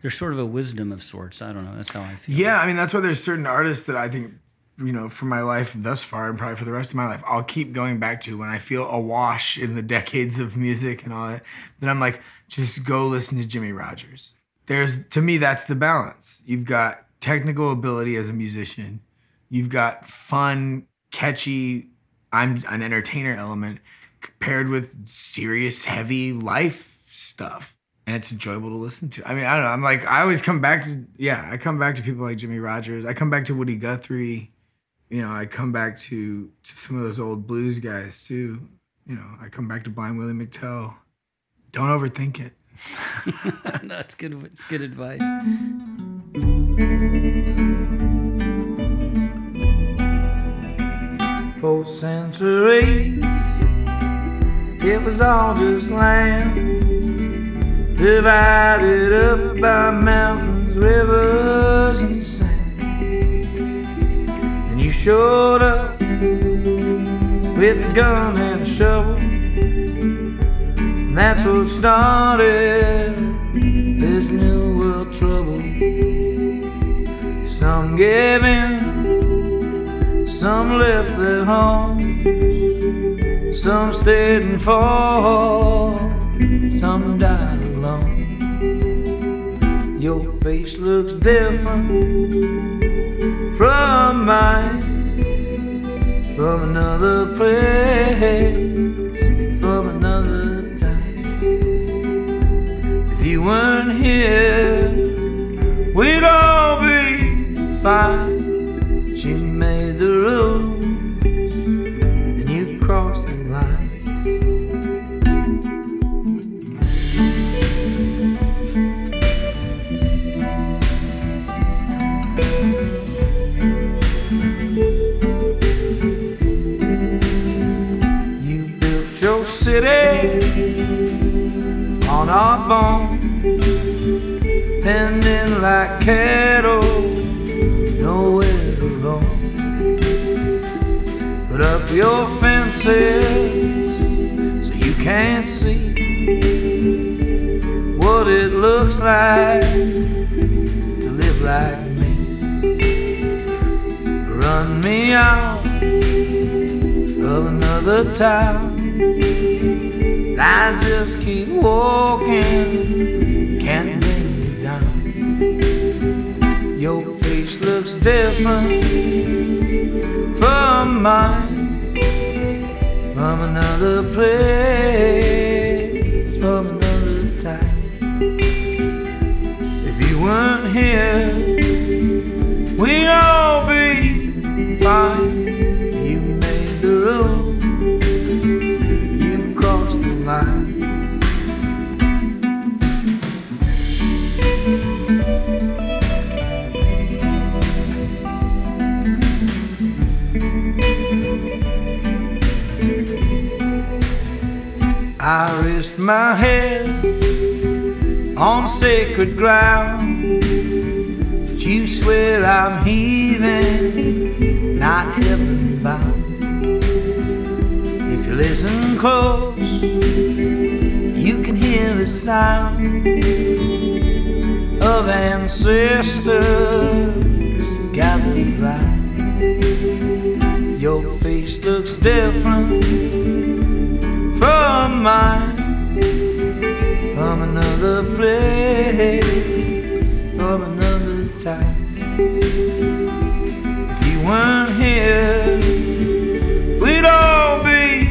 There's sort of a wisdom of sorts. I don't know. That's how I feel. Yeah, I mean that's why there's certain artists that I think you know, for my life thus far and probably for the rest of my life, I'll keep going back to when I feel awash in the decades of music and all that. Then I'm like, just go listen to Jimmie Rodgers. There's to me that's the balance. You've got technical ability as a musician. You've got fun, catchy, I'm an entertainer element paired with serious, heavy life stuff. And it's enjoyable to listen to. I mean, I don't know. I'm like, I always come back to, yeah, I come back to people like Jimmie Rodgers. I come back to Woody Guthrie you know, I come back to, to some of those old blues guys too. You know, I come back to Blind Willie McTell. Don't overthink it. That's good. It's good advice. For centuries, it was all just land, divided up by mountains, rivers, and sand showed up with a gun and a shovel. And that's what started this new world trouble. Some gave in, some left their homes, some stayed and fought, some died alone. Your face looks different from mine, from another place, from another time. If you weren't here, we'd all be fine. Our bones, penned like cattle, nowhere to roam. Put up your fences so you can't see what it looks like to live like me. Run me out of another town. I just keep walking, can't bring you down. Your face looks different from mine, from another place, from another time. If you weren't here, my head on sacred ground. But you swear I'm heathen, not heaven bound. If you listen close, you can hear the sound of ancestors gathered round. Your face looks different from mine, another place, from another time. If you weren't here, we'd all be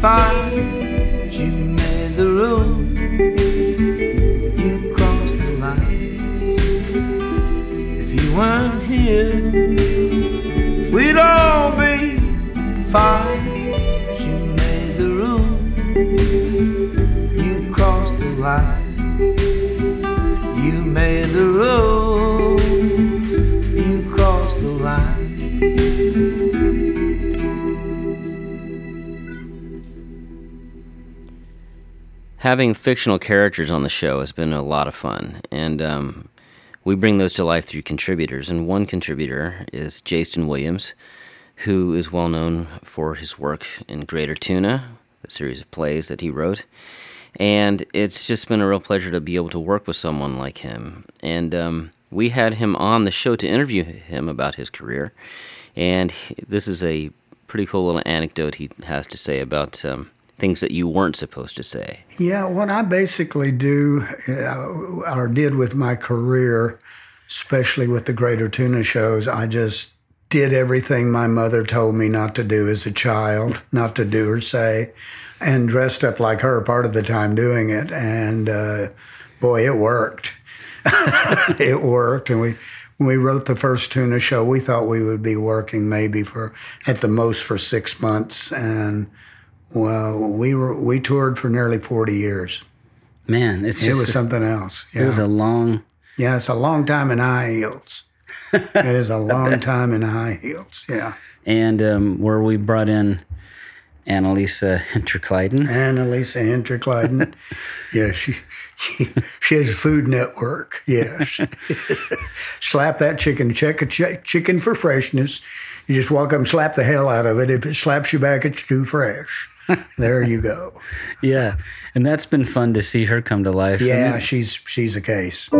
fine. But you made the rules, you crossed the line. If you weren't here, we'd all be fine. But you made the rules, you crossed the line. The rules, you crossed the line. Having fictional characters on the show has been a lot of fun, and um, we bring those to life through contributors. And one contributor is Jason Williams, who is well known for his work in Greater Tuna, the series of plays that he wrote. And it's just been a real pleasure to be able to work with someone like him. And um, we had him on the show to interview him about his career. And he- this is a pretty cool little anecdote he has to say about um, things that you weren't supposed to say. Yeah, what I basically do uh, or did with my career, especially with the Greater Tuna shows, I just did everything my mother told me not to do as a child, not to do or say, and dressed up like her part of the time doing it. And uh, boy, it worked. it worked. And we, when we wrote the first tuna show, we thought we would be working maybe for, at the most, for six months. And well, we were we toured for nearly forty years. Man, it's it was a- something else. It was a long. Yeah, it's a long time in high heels. it is a long time in high heels. Yeah. And um, where we brought in Annalisa Hinterkleiden. Annalisa Hinterkleiden. yeah, she, she she has a Food Network. Yes. slap that chicken. Check a ch- chicken for freshness. You just walk up and slap the hell out of it. If it slaps you back, it's too fresh. there you go. Yeah, and that's been fun to see her come to life. Yeah, she's she's a case.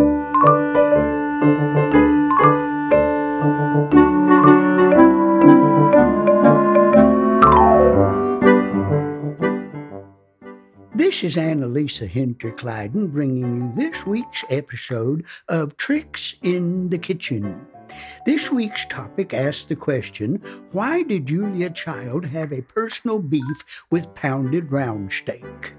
This is Annalisa Hinterkleiden bringing you this week's episode of Tricks in the Kitchen. This week's topic asks the question Why did Julia Child have a personal beef with pounded round steak?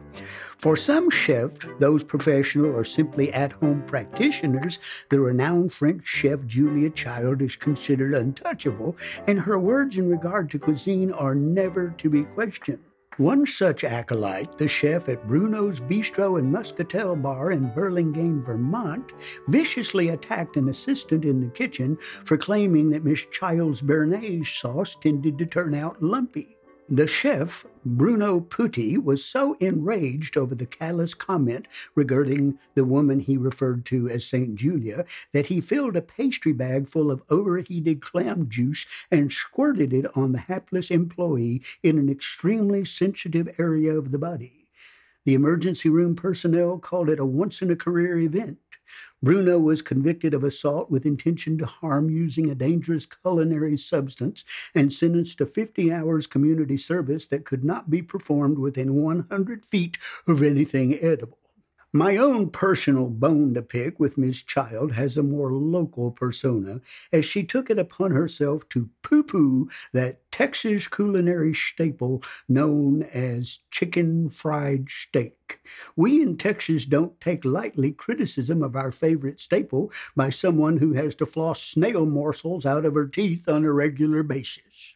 For some chefs, those professional or simply at home practitioners, the renowned French chef Julia Child is considered untouchable, and her words in regard to cuisine are never to be questioned. One such acolyte, the chef at Bruno's Bistro and Muscatel Bar in Burlingame, Vermont, viciously attacked an assistant in the kitchen for claiming that Miss Child's Béarnaise sauce tended to turn out lumpy. The chef, Bruno Putti, was so enraged over the callous comment regarding the woman he referred to as St. Julia that he filled a pastry bag full of overheated clam juice and squirted it on the hapless employee in an extremely sensitive area of the body. The emergency room personnel called it a once in a career event. Bruno was convicted of assault with intention to harm using a dangerous culinary substance and sentenced to 50 hours community service that could not be performed within 100 feet of anything edible. My own personal bone to pick with Miss Child has a more local persona, as she took it upon herself to poo poo that Texas culinary staple known as chicken fried steak. We in Texas don't take lightly criticism of our favorite staple by someone who has to floss snail morsels out of her teeth on a regular basis.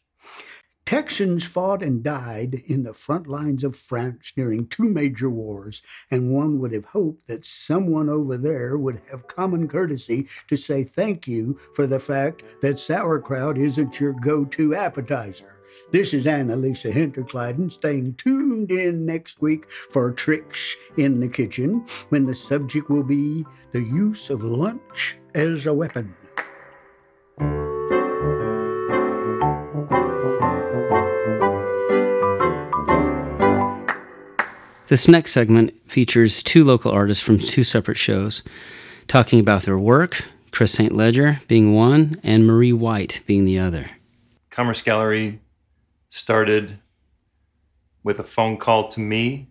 Texans fought and died in the front lines of France during two major wars, and one would have hoped that someone over there would have common courtesy to say thank you for the fact that sauerkraut isn't your go to appetizer. This is Annalisa Hinterkleiden staying tuned in next week for Tricks in the Kitchen when the subject will be the use of lunch as a weapon. This next segment features two local artists from two separate shows talking about their work, Chris St. Ledger being one, and Marie White being the other. Commerce Gallery started with a phone call to me.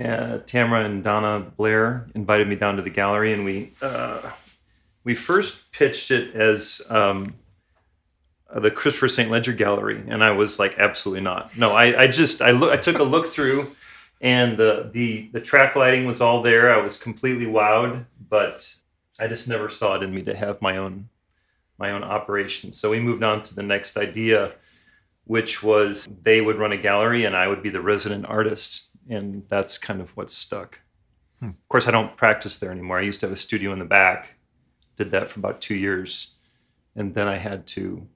Uh, Tamara and Donna Blair invited me down to the gallery, and we uh, we first pitched it as um, uh, the Christopher St. Ledger Gallery, and I was like, absolutely not. No, I, I just I look I took a look through, and the the the track lighting was all there. I was completely wowed, but I just never saw it in me to have my own my own operation. So we moved on to the next idea, which was they would run a gallery and I would be the resident artist. And that's kind of what stuck. Hmm. Of course, I don't practice there anymore. I used to have a studio in the back, did that for about two years. And then I had to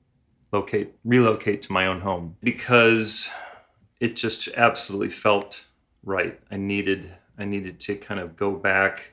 locate, relocate to my own home because it just absolutely felt right. I needed, I needed to kind of go back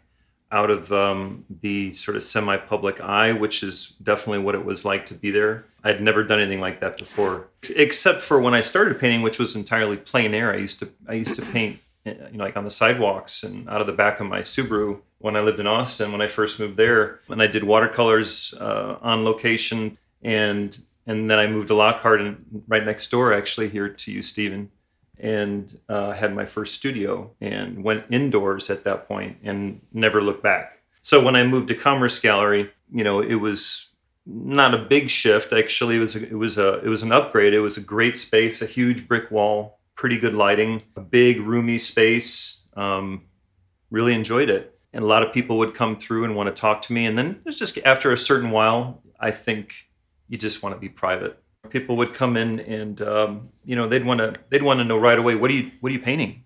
out of um, the sort of semi-public eye, which is definitely what it was like to be there. I'd never done anything like that before, except for when I started painting, which was entirely plein air. I used to I used to paint, you know, like on the sidewalks and out of the back of my Subaru when I lived in Austin when I first moved there, and I did watercolors uh, on location, and and then I moved to Lockhart and right next door actually here to you, Stephen and uh, had my first studio and went indoors at that point and never looked back. So when I moved to Commerce Gallery, you know, it was not a big shift. Actually, it was a, it was a it was an upgrade. It was a great space, a huge brick wall, pretty good lighting, a big roomy space. Um, really enjoyed it, and a lot of people would come through and want to talk to me. And then there's just after a certain while, I think you just want to be private people would come in and um, you know they'd want to they'd want to know right away what are you what are you painting?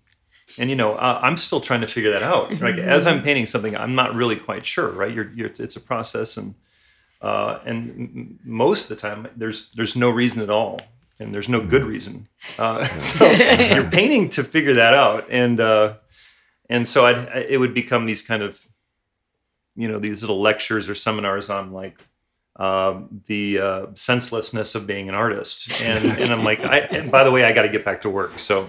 And you know uh, i'm still trying to figure that out. Like as i'm painting something i'm not really quite sure right? You're, you're it's a process and uh, and m- most of the time there's there's no reason at all and there's no good reason. Uh, so you're painting to figure that out and uh, and so I'd, it would become these kind of you know these little lectures or seminars on like um, the uh, senselessness of being an artist. And, and I'm like, I, and by the way, I got to get back to work. So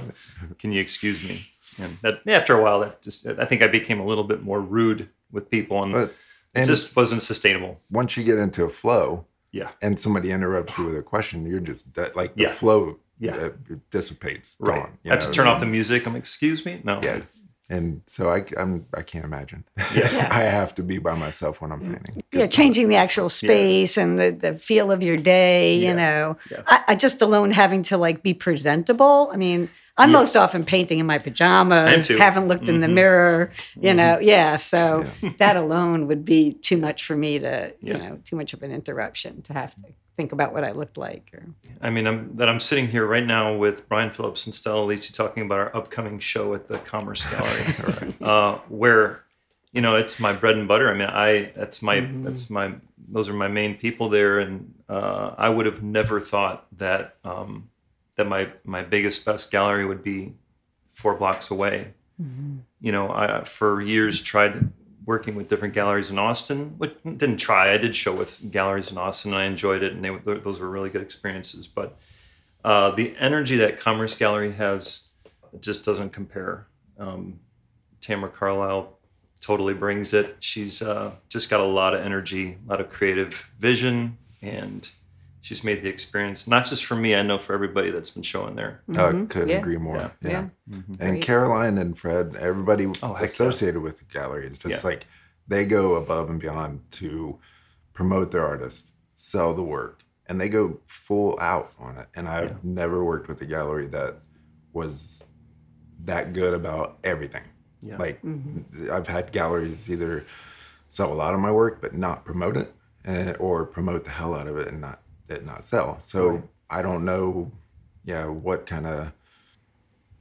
can you excuse me? And that, after a while, that just, I think I became a little bit more rude with people and it and- just wasn't sustainable. Once you get into a flow, Yeah. and somebody interrupts you with a question, you're just that like the Yeah. flow, Yeah. uh, it dissipates. Right. Gone, I have to turn so- off the music. I'm like, excuse me? No. Yeah. And so I, I'm, I can't imagine. Yeah. I have to be by myself when I'm painting. yeah, changing the actual space and the, the feel of your day, you know. I, I just alone having to like be presentable. I mean, I'm Yeah. most often painting in my pajamas, haven't looked in the Mhm. mirror, you know. Yeah, so that alone would be too much for me to, Yeah. you know, too much of an interruption to have to think about what I looked like. Or, I mean, I'm, that I'm sitting here right now with Brian Phillips and Stella Lisi talking about our upcoming show at the Commerce Gallery, uh, where you know it's my bread and butter. I mean, I that's my Mm-hmm. that's my those are my main people there, and uh, I would have never thought that um, that my my biggest best gallery would be four blocks away. You know, I for years tried working with different galleries in Austin. Didn't try. I did show with galleries in Austin, and I enjoyed it, and they, those were really good experiences. But uh, the energy that Commerce Gallery has just doesn't compare. Um, Tamara Carlisle totally brings it. She's uh, just got a lot of energy, a lot of creative vision, and she's made the experience not just for me. I know for everybody that's been showing there. I mm-hmm. couldn't agree more. Yeah. Mm-hmm. And Caroline and Fred, everybody Oh, heck yeah. associated with the gallery, it's just Yeah. like they go above and beyond to promote their artist, sell the work, and they go full out on it. And I've never worked with a gallery that was that good about everything. Yeah. Like mm-hmm. I've had galleries either sell a lot of my work but not promote it, and, or promote the hell out of it and not it not sell. So Right. I don't know, yeah, what kind of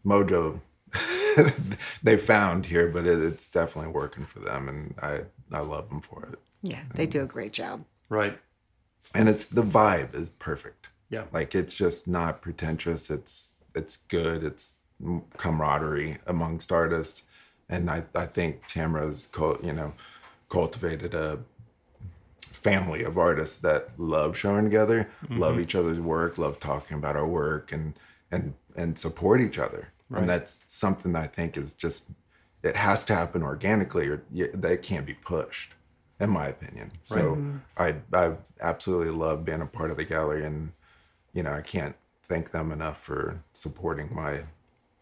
mojo they found here, but it, it's definitely working for them, and I I love them for it. yeah, they do a great job. Right. And it's the vibe is perfect. Yeah. like it's just not pretentious. It's it's good. It's camaraderie amongst artists, and I I think Tamara's cul- you know cultivated a family of artists that love showing together, love Mhm. each other's work, love talking about our work, and and and support each other. Right. And that's something that I think is just it has to happen organically, or that can't be pushed, in my opinion. So I I absolutely love being a part of the gallery, and you know I can't thank them enough for supporting my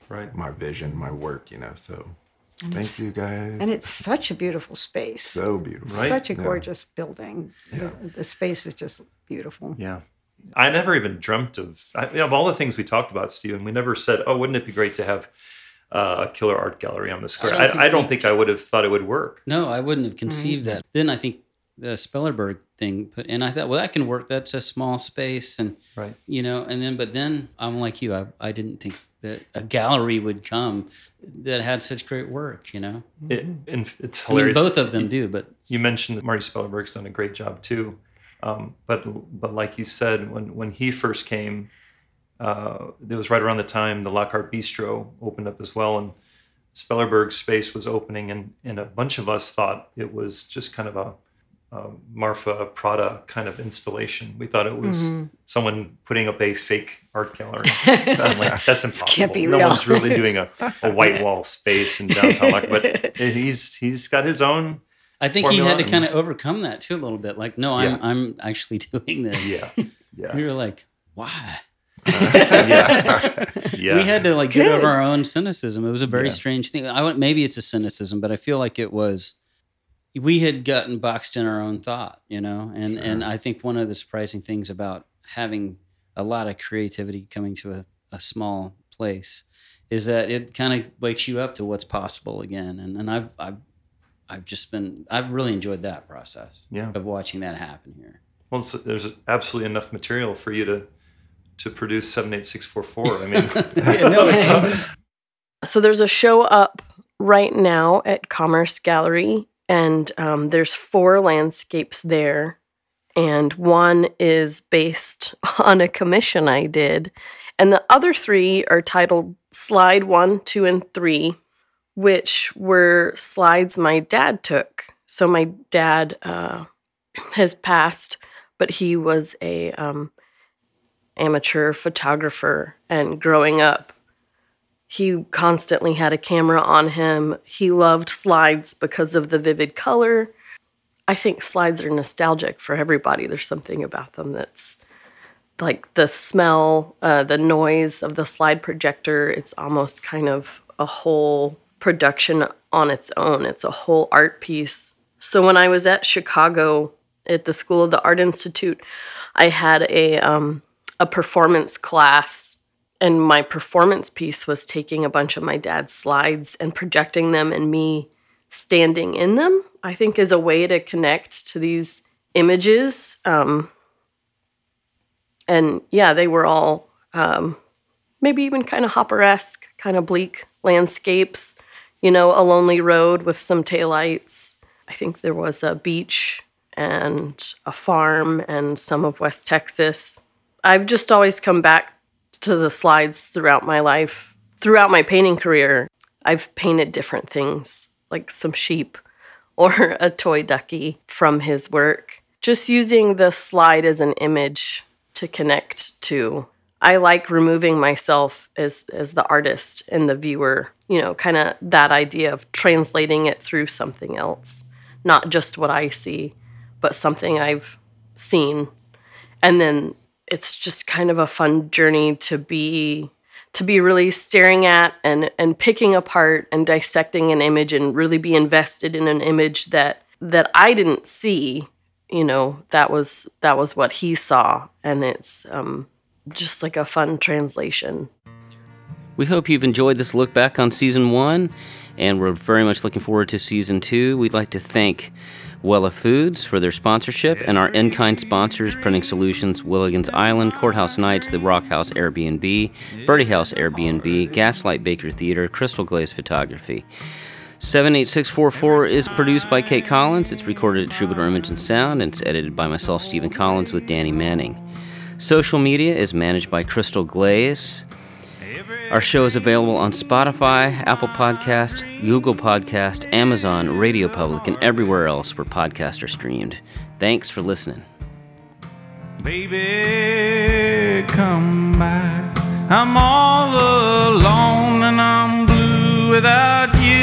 right my vision, my work. You know, so And thank you guys. And it's such a beautiful space. So beautiful. Right? Such a Right? Yeah. gorgeous building. The, the space is just beautiful. Yeah. I never even dreamt of, I, you know, of all the things we talked about, Stephen. We never said, "Oh, wouldn't it be great to have uh, a killer art gallery on the square?" don't I, I don't think I would have thought it would work. No, I wouldn't have conceived that. Then I think the Spellerberg thing put, and I thought, well, that can work. That's a small space, and Right. you know, and then, but then I'm like you. I, I didn't think that a gallery would come that had such great work. You know, It, and it's I mean, hilarious. both of them You- do, but you mentioned that Marty Spellerberg's done a great job too. Um, but but like you said, when when he first came, uh, it was right around the time the Lockhart Bistro opened up as well, and Spellerberg's space was opening, and and a bunch of us thought it was just kind of a, a Marfa Prada kind of installation. We thought it was Mhm. someone putting up a fake art gallery. I'm like, that's This impossible. can't be no real. one's really doing a, a white wall space in downtown Lockhart, but he's he's got his own. I think he had to kind of overcome that too a little bit. Like, no, I'm Yeah. I'm actually doing this. Yeah. Yeah. We were like, why? Yeah. Yeah. We had to like get over our own cynicism. It was a very Yeah. strange thing. I went, maybe it's a cynicism, but I feel like it was. We had gotten boxed in our own thought, you know, and and I think one of the surprising things about having a lot of creativity coming to a, a small place is that it kind of wakes you up to what's possible again. And and I've I've I've just been I've really enjoyed that process. Yeah. Of watching that happen here. Well, there's absolutely enough material for you to to produce seven eight six four four. I mean, no, it's not- So there's a show up right now at Commerce Gallery, and um, there's four landscapes there, and one is based on a commission I did, and the other three are titled Slide One, Two, and Three, which were slides my dad took. So my dad uh, has passed, but he was a um, amateur photographer, and growing up, he constantly had a camera on him. He loved slides because of the vivid color. I think slides are nostalgic for everybody. There's something about them that's like the smell, uh, the noise of the slide projector. It's almost kind of a whole production on its own. It's a whole art piece. So when I was at Chicago at the School of the Art Institute, I had a um, a performance class, and my performance piece was taking a bunch of my dad's slides and projecting them, and me standing in them. I think is a way to connect to these images. Um, and yeah, they were all um, maybe even kind of Hopper esque, kind of bleak landscapes. You know, a lonely road with some taillights. I think there was a beach and a farm and some of West Texas. I've just always come back to the slides throughout my life. Throughout my painting career, I've painted different things, like some sheep or a toy ducky from his work. Just using the slide as an image to connect to. I like removing myself as as the artist and the viewer, you know, kind of that idea of translating it through something else, not just what I see, but something I've seen. And then it's just kind of a fun journey to be to be really staring at and and picking apart and dissecting an image and really be invested in an image that that I didn't see you know that was that was what he saw and it's um, just like a fun translation We hope you've enjoyed this look back on season one, and we're very much looking forward to season two. We'd like to thank Wella Foods for their sponsorship and our in kind sponsors Printing Solutions, Willigan's Island, Courthouse Nights, the Rock House Airbnb, Birdie House Airbnb, Gaslight Baker Theater, Crystal Glaze Photography. 78644 is produced by Kate Collins. It's recorded at Troubadour Image and Sound, and it's edited by myself, Stephen Collins, with Danny Manning. Social media is managed by Crystal Glaze. Our show is available on Spotify, Apple Podcast, Google Podcast, Amazon, Radio Public, and everywhere else where podcasts are streamed. Thanks for listening. Baby, come. I'm all alone and I'm blue without you.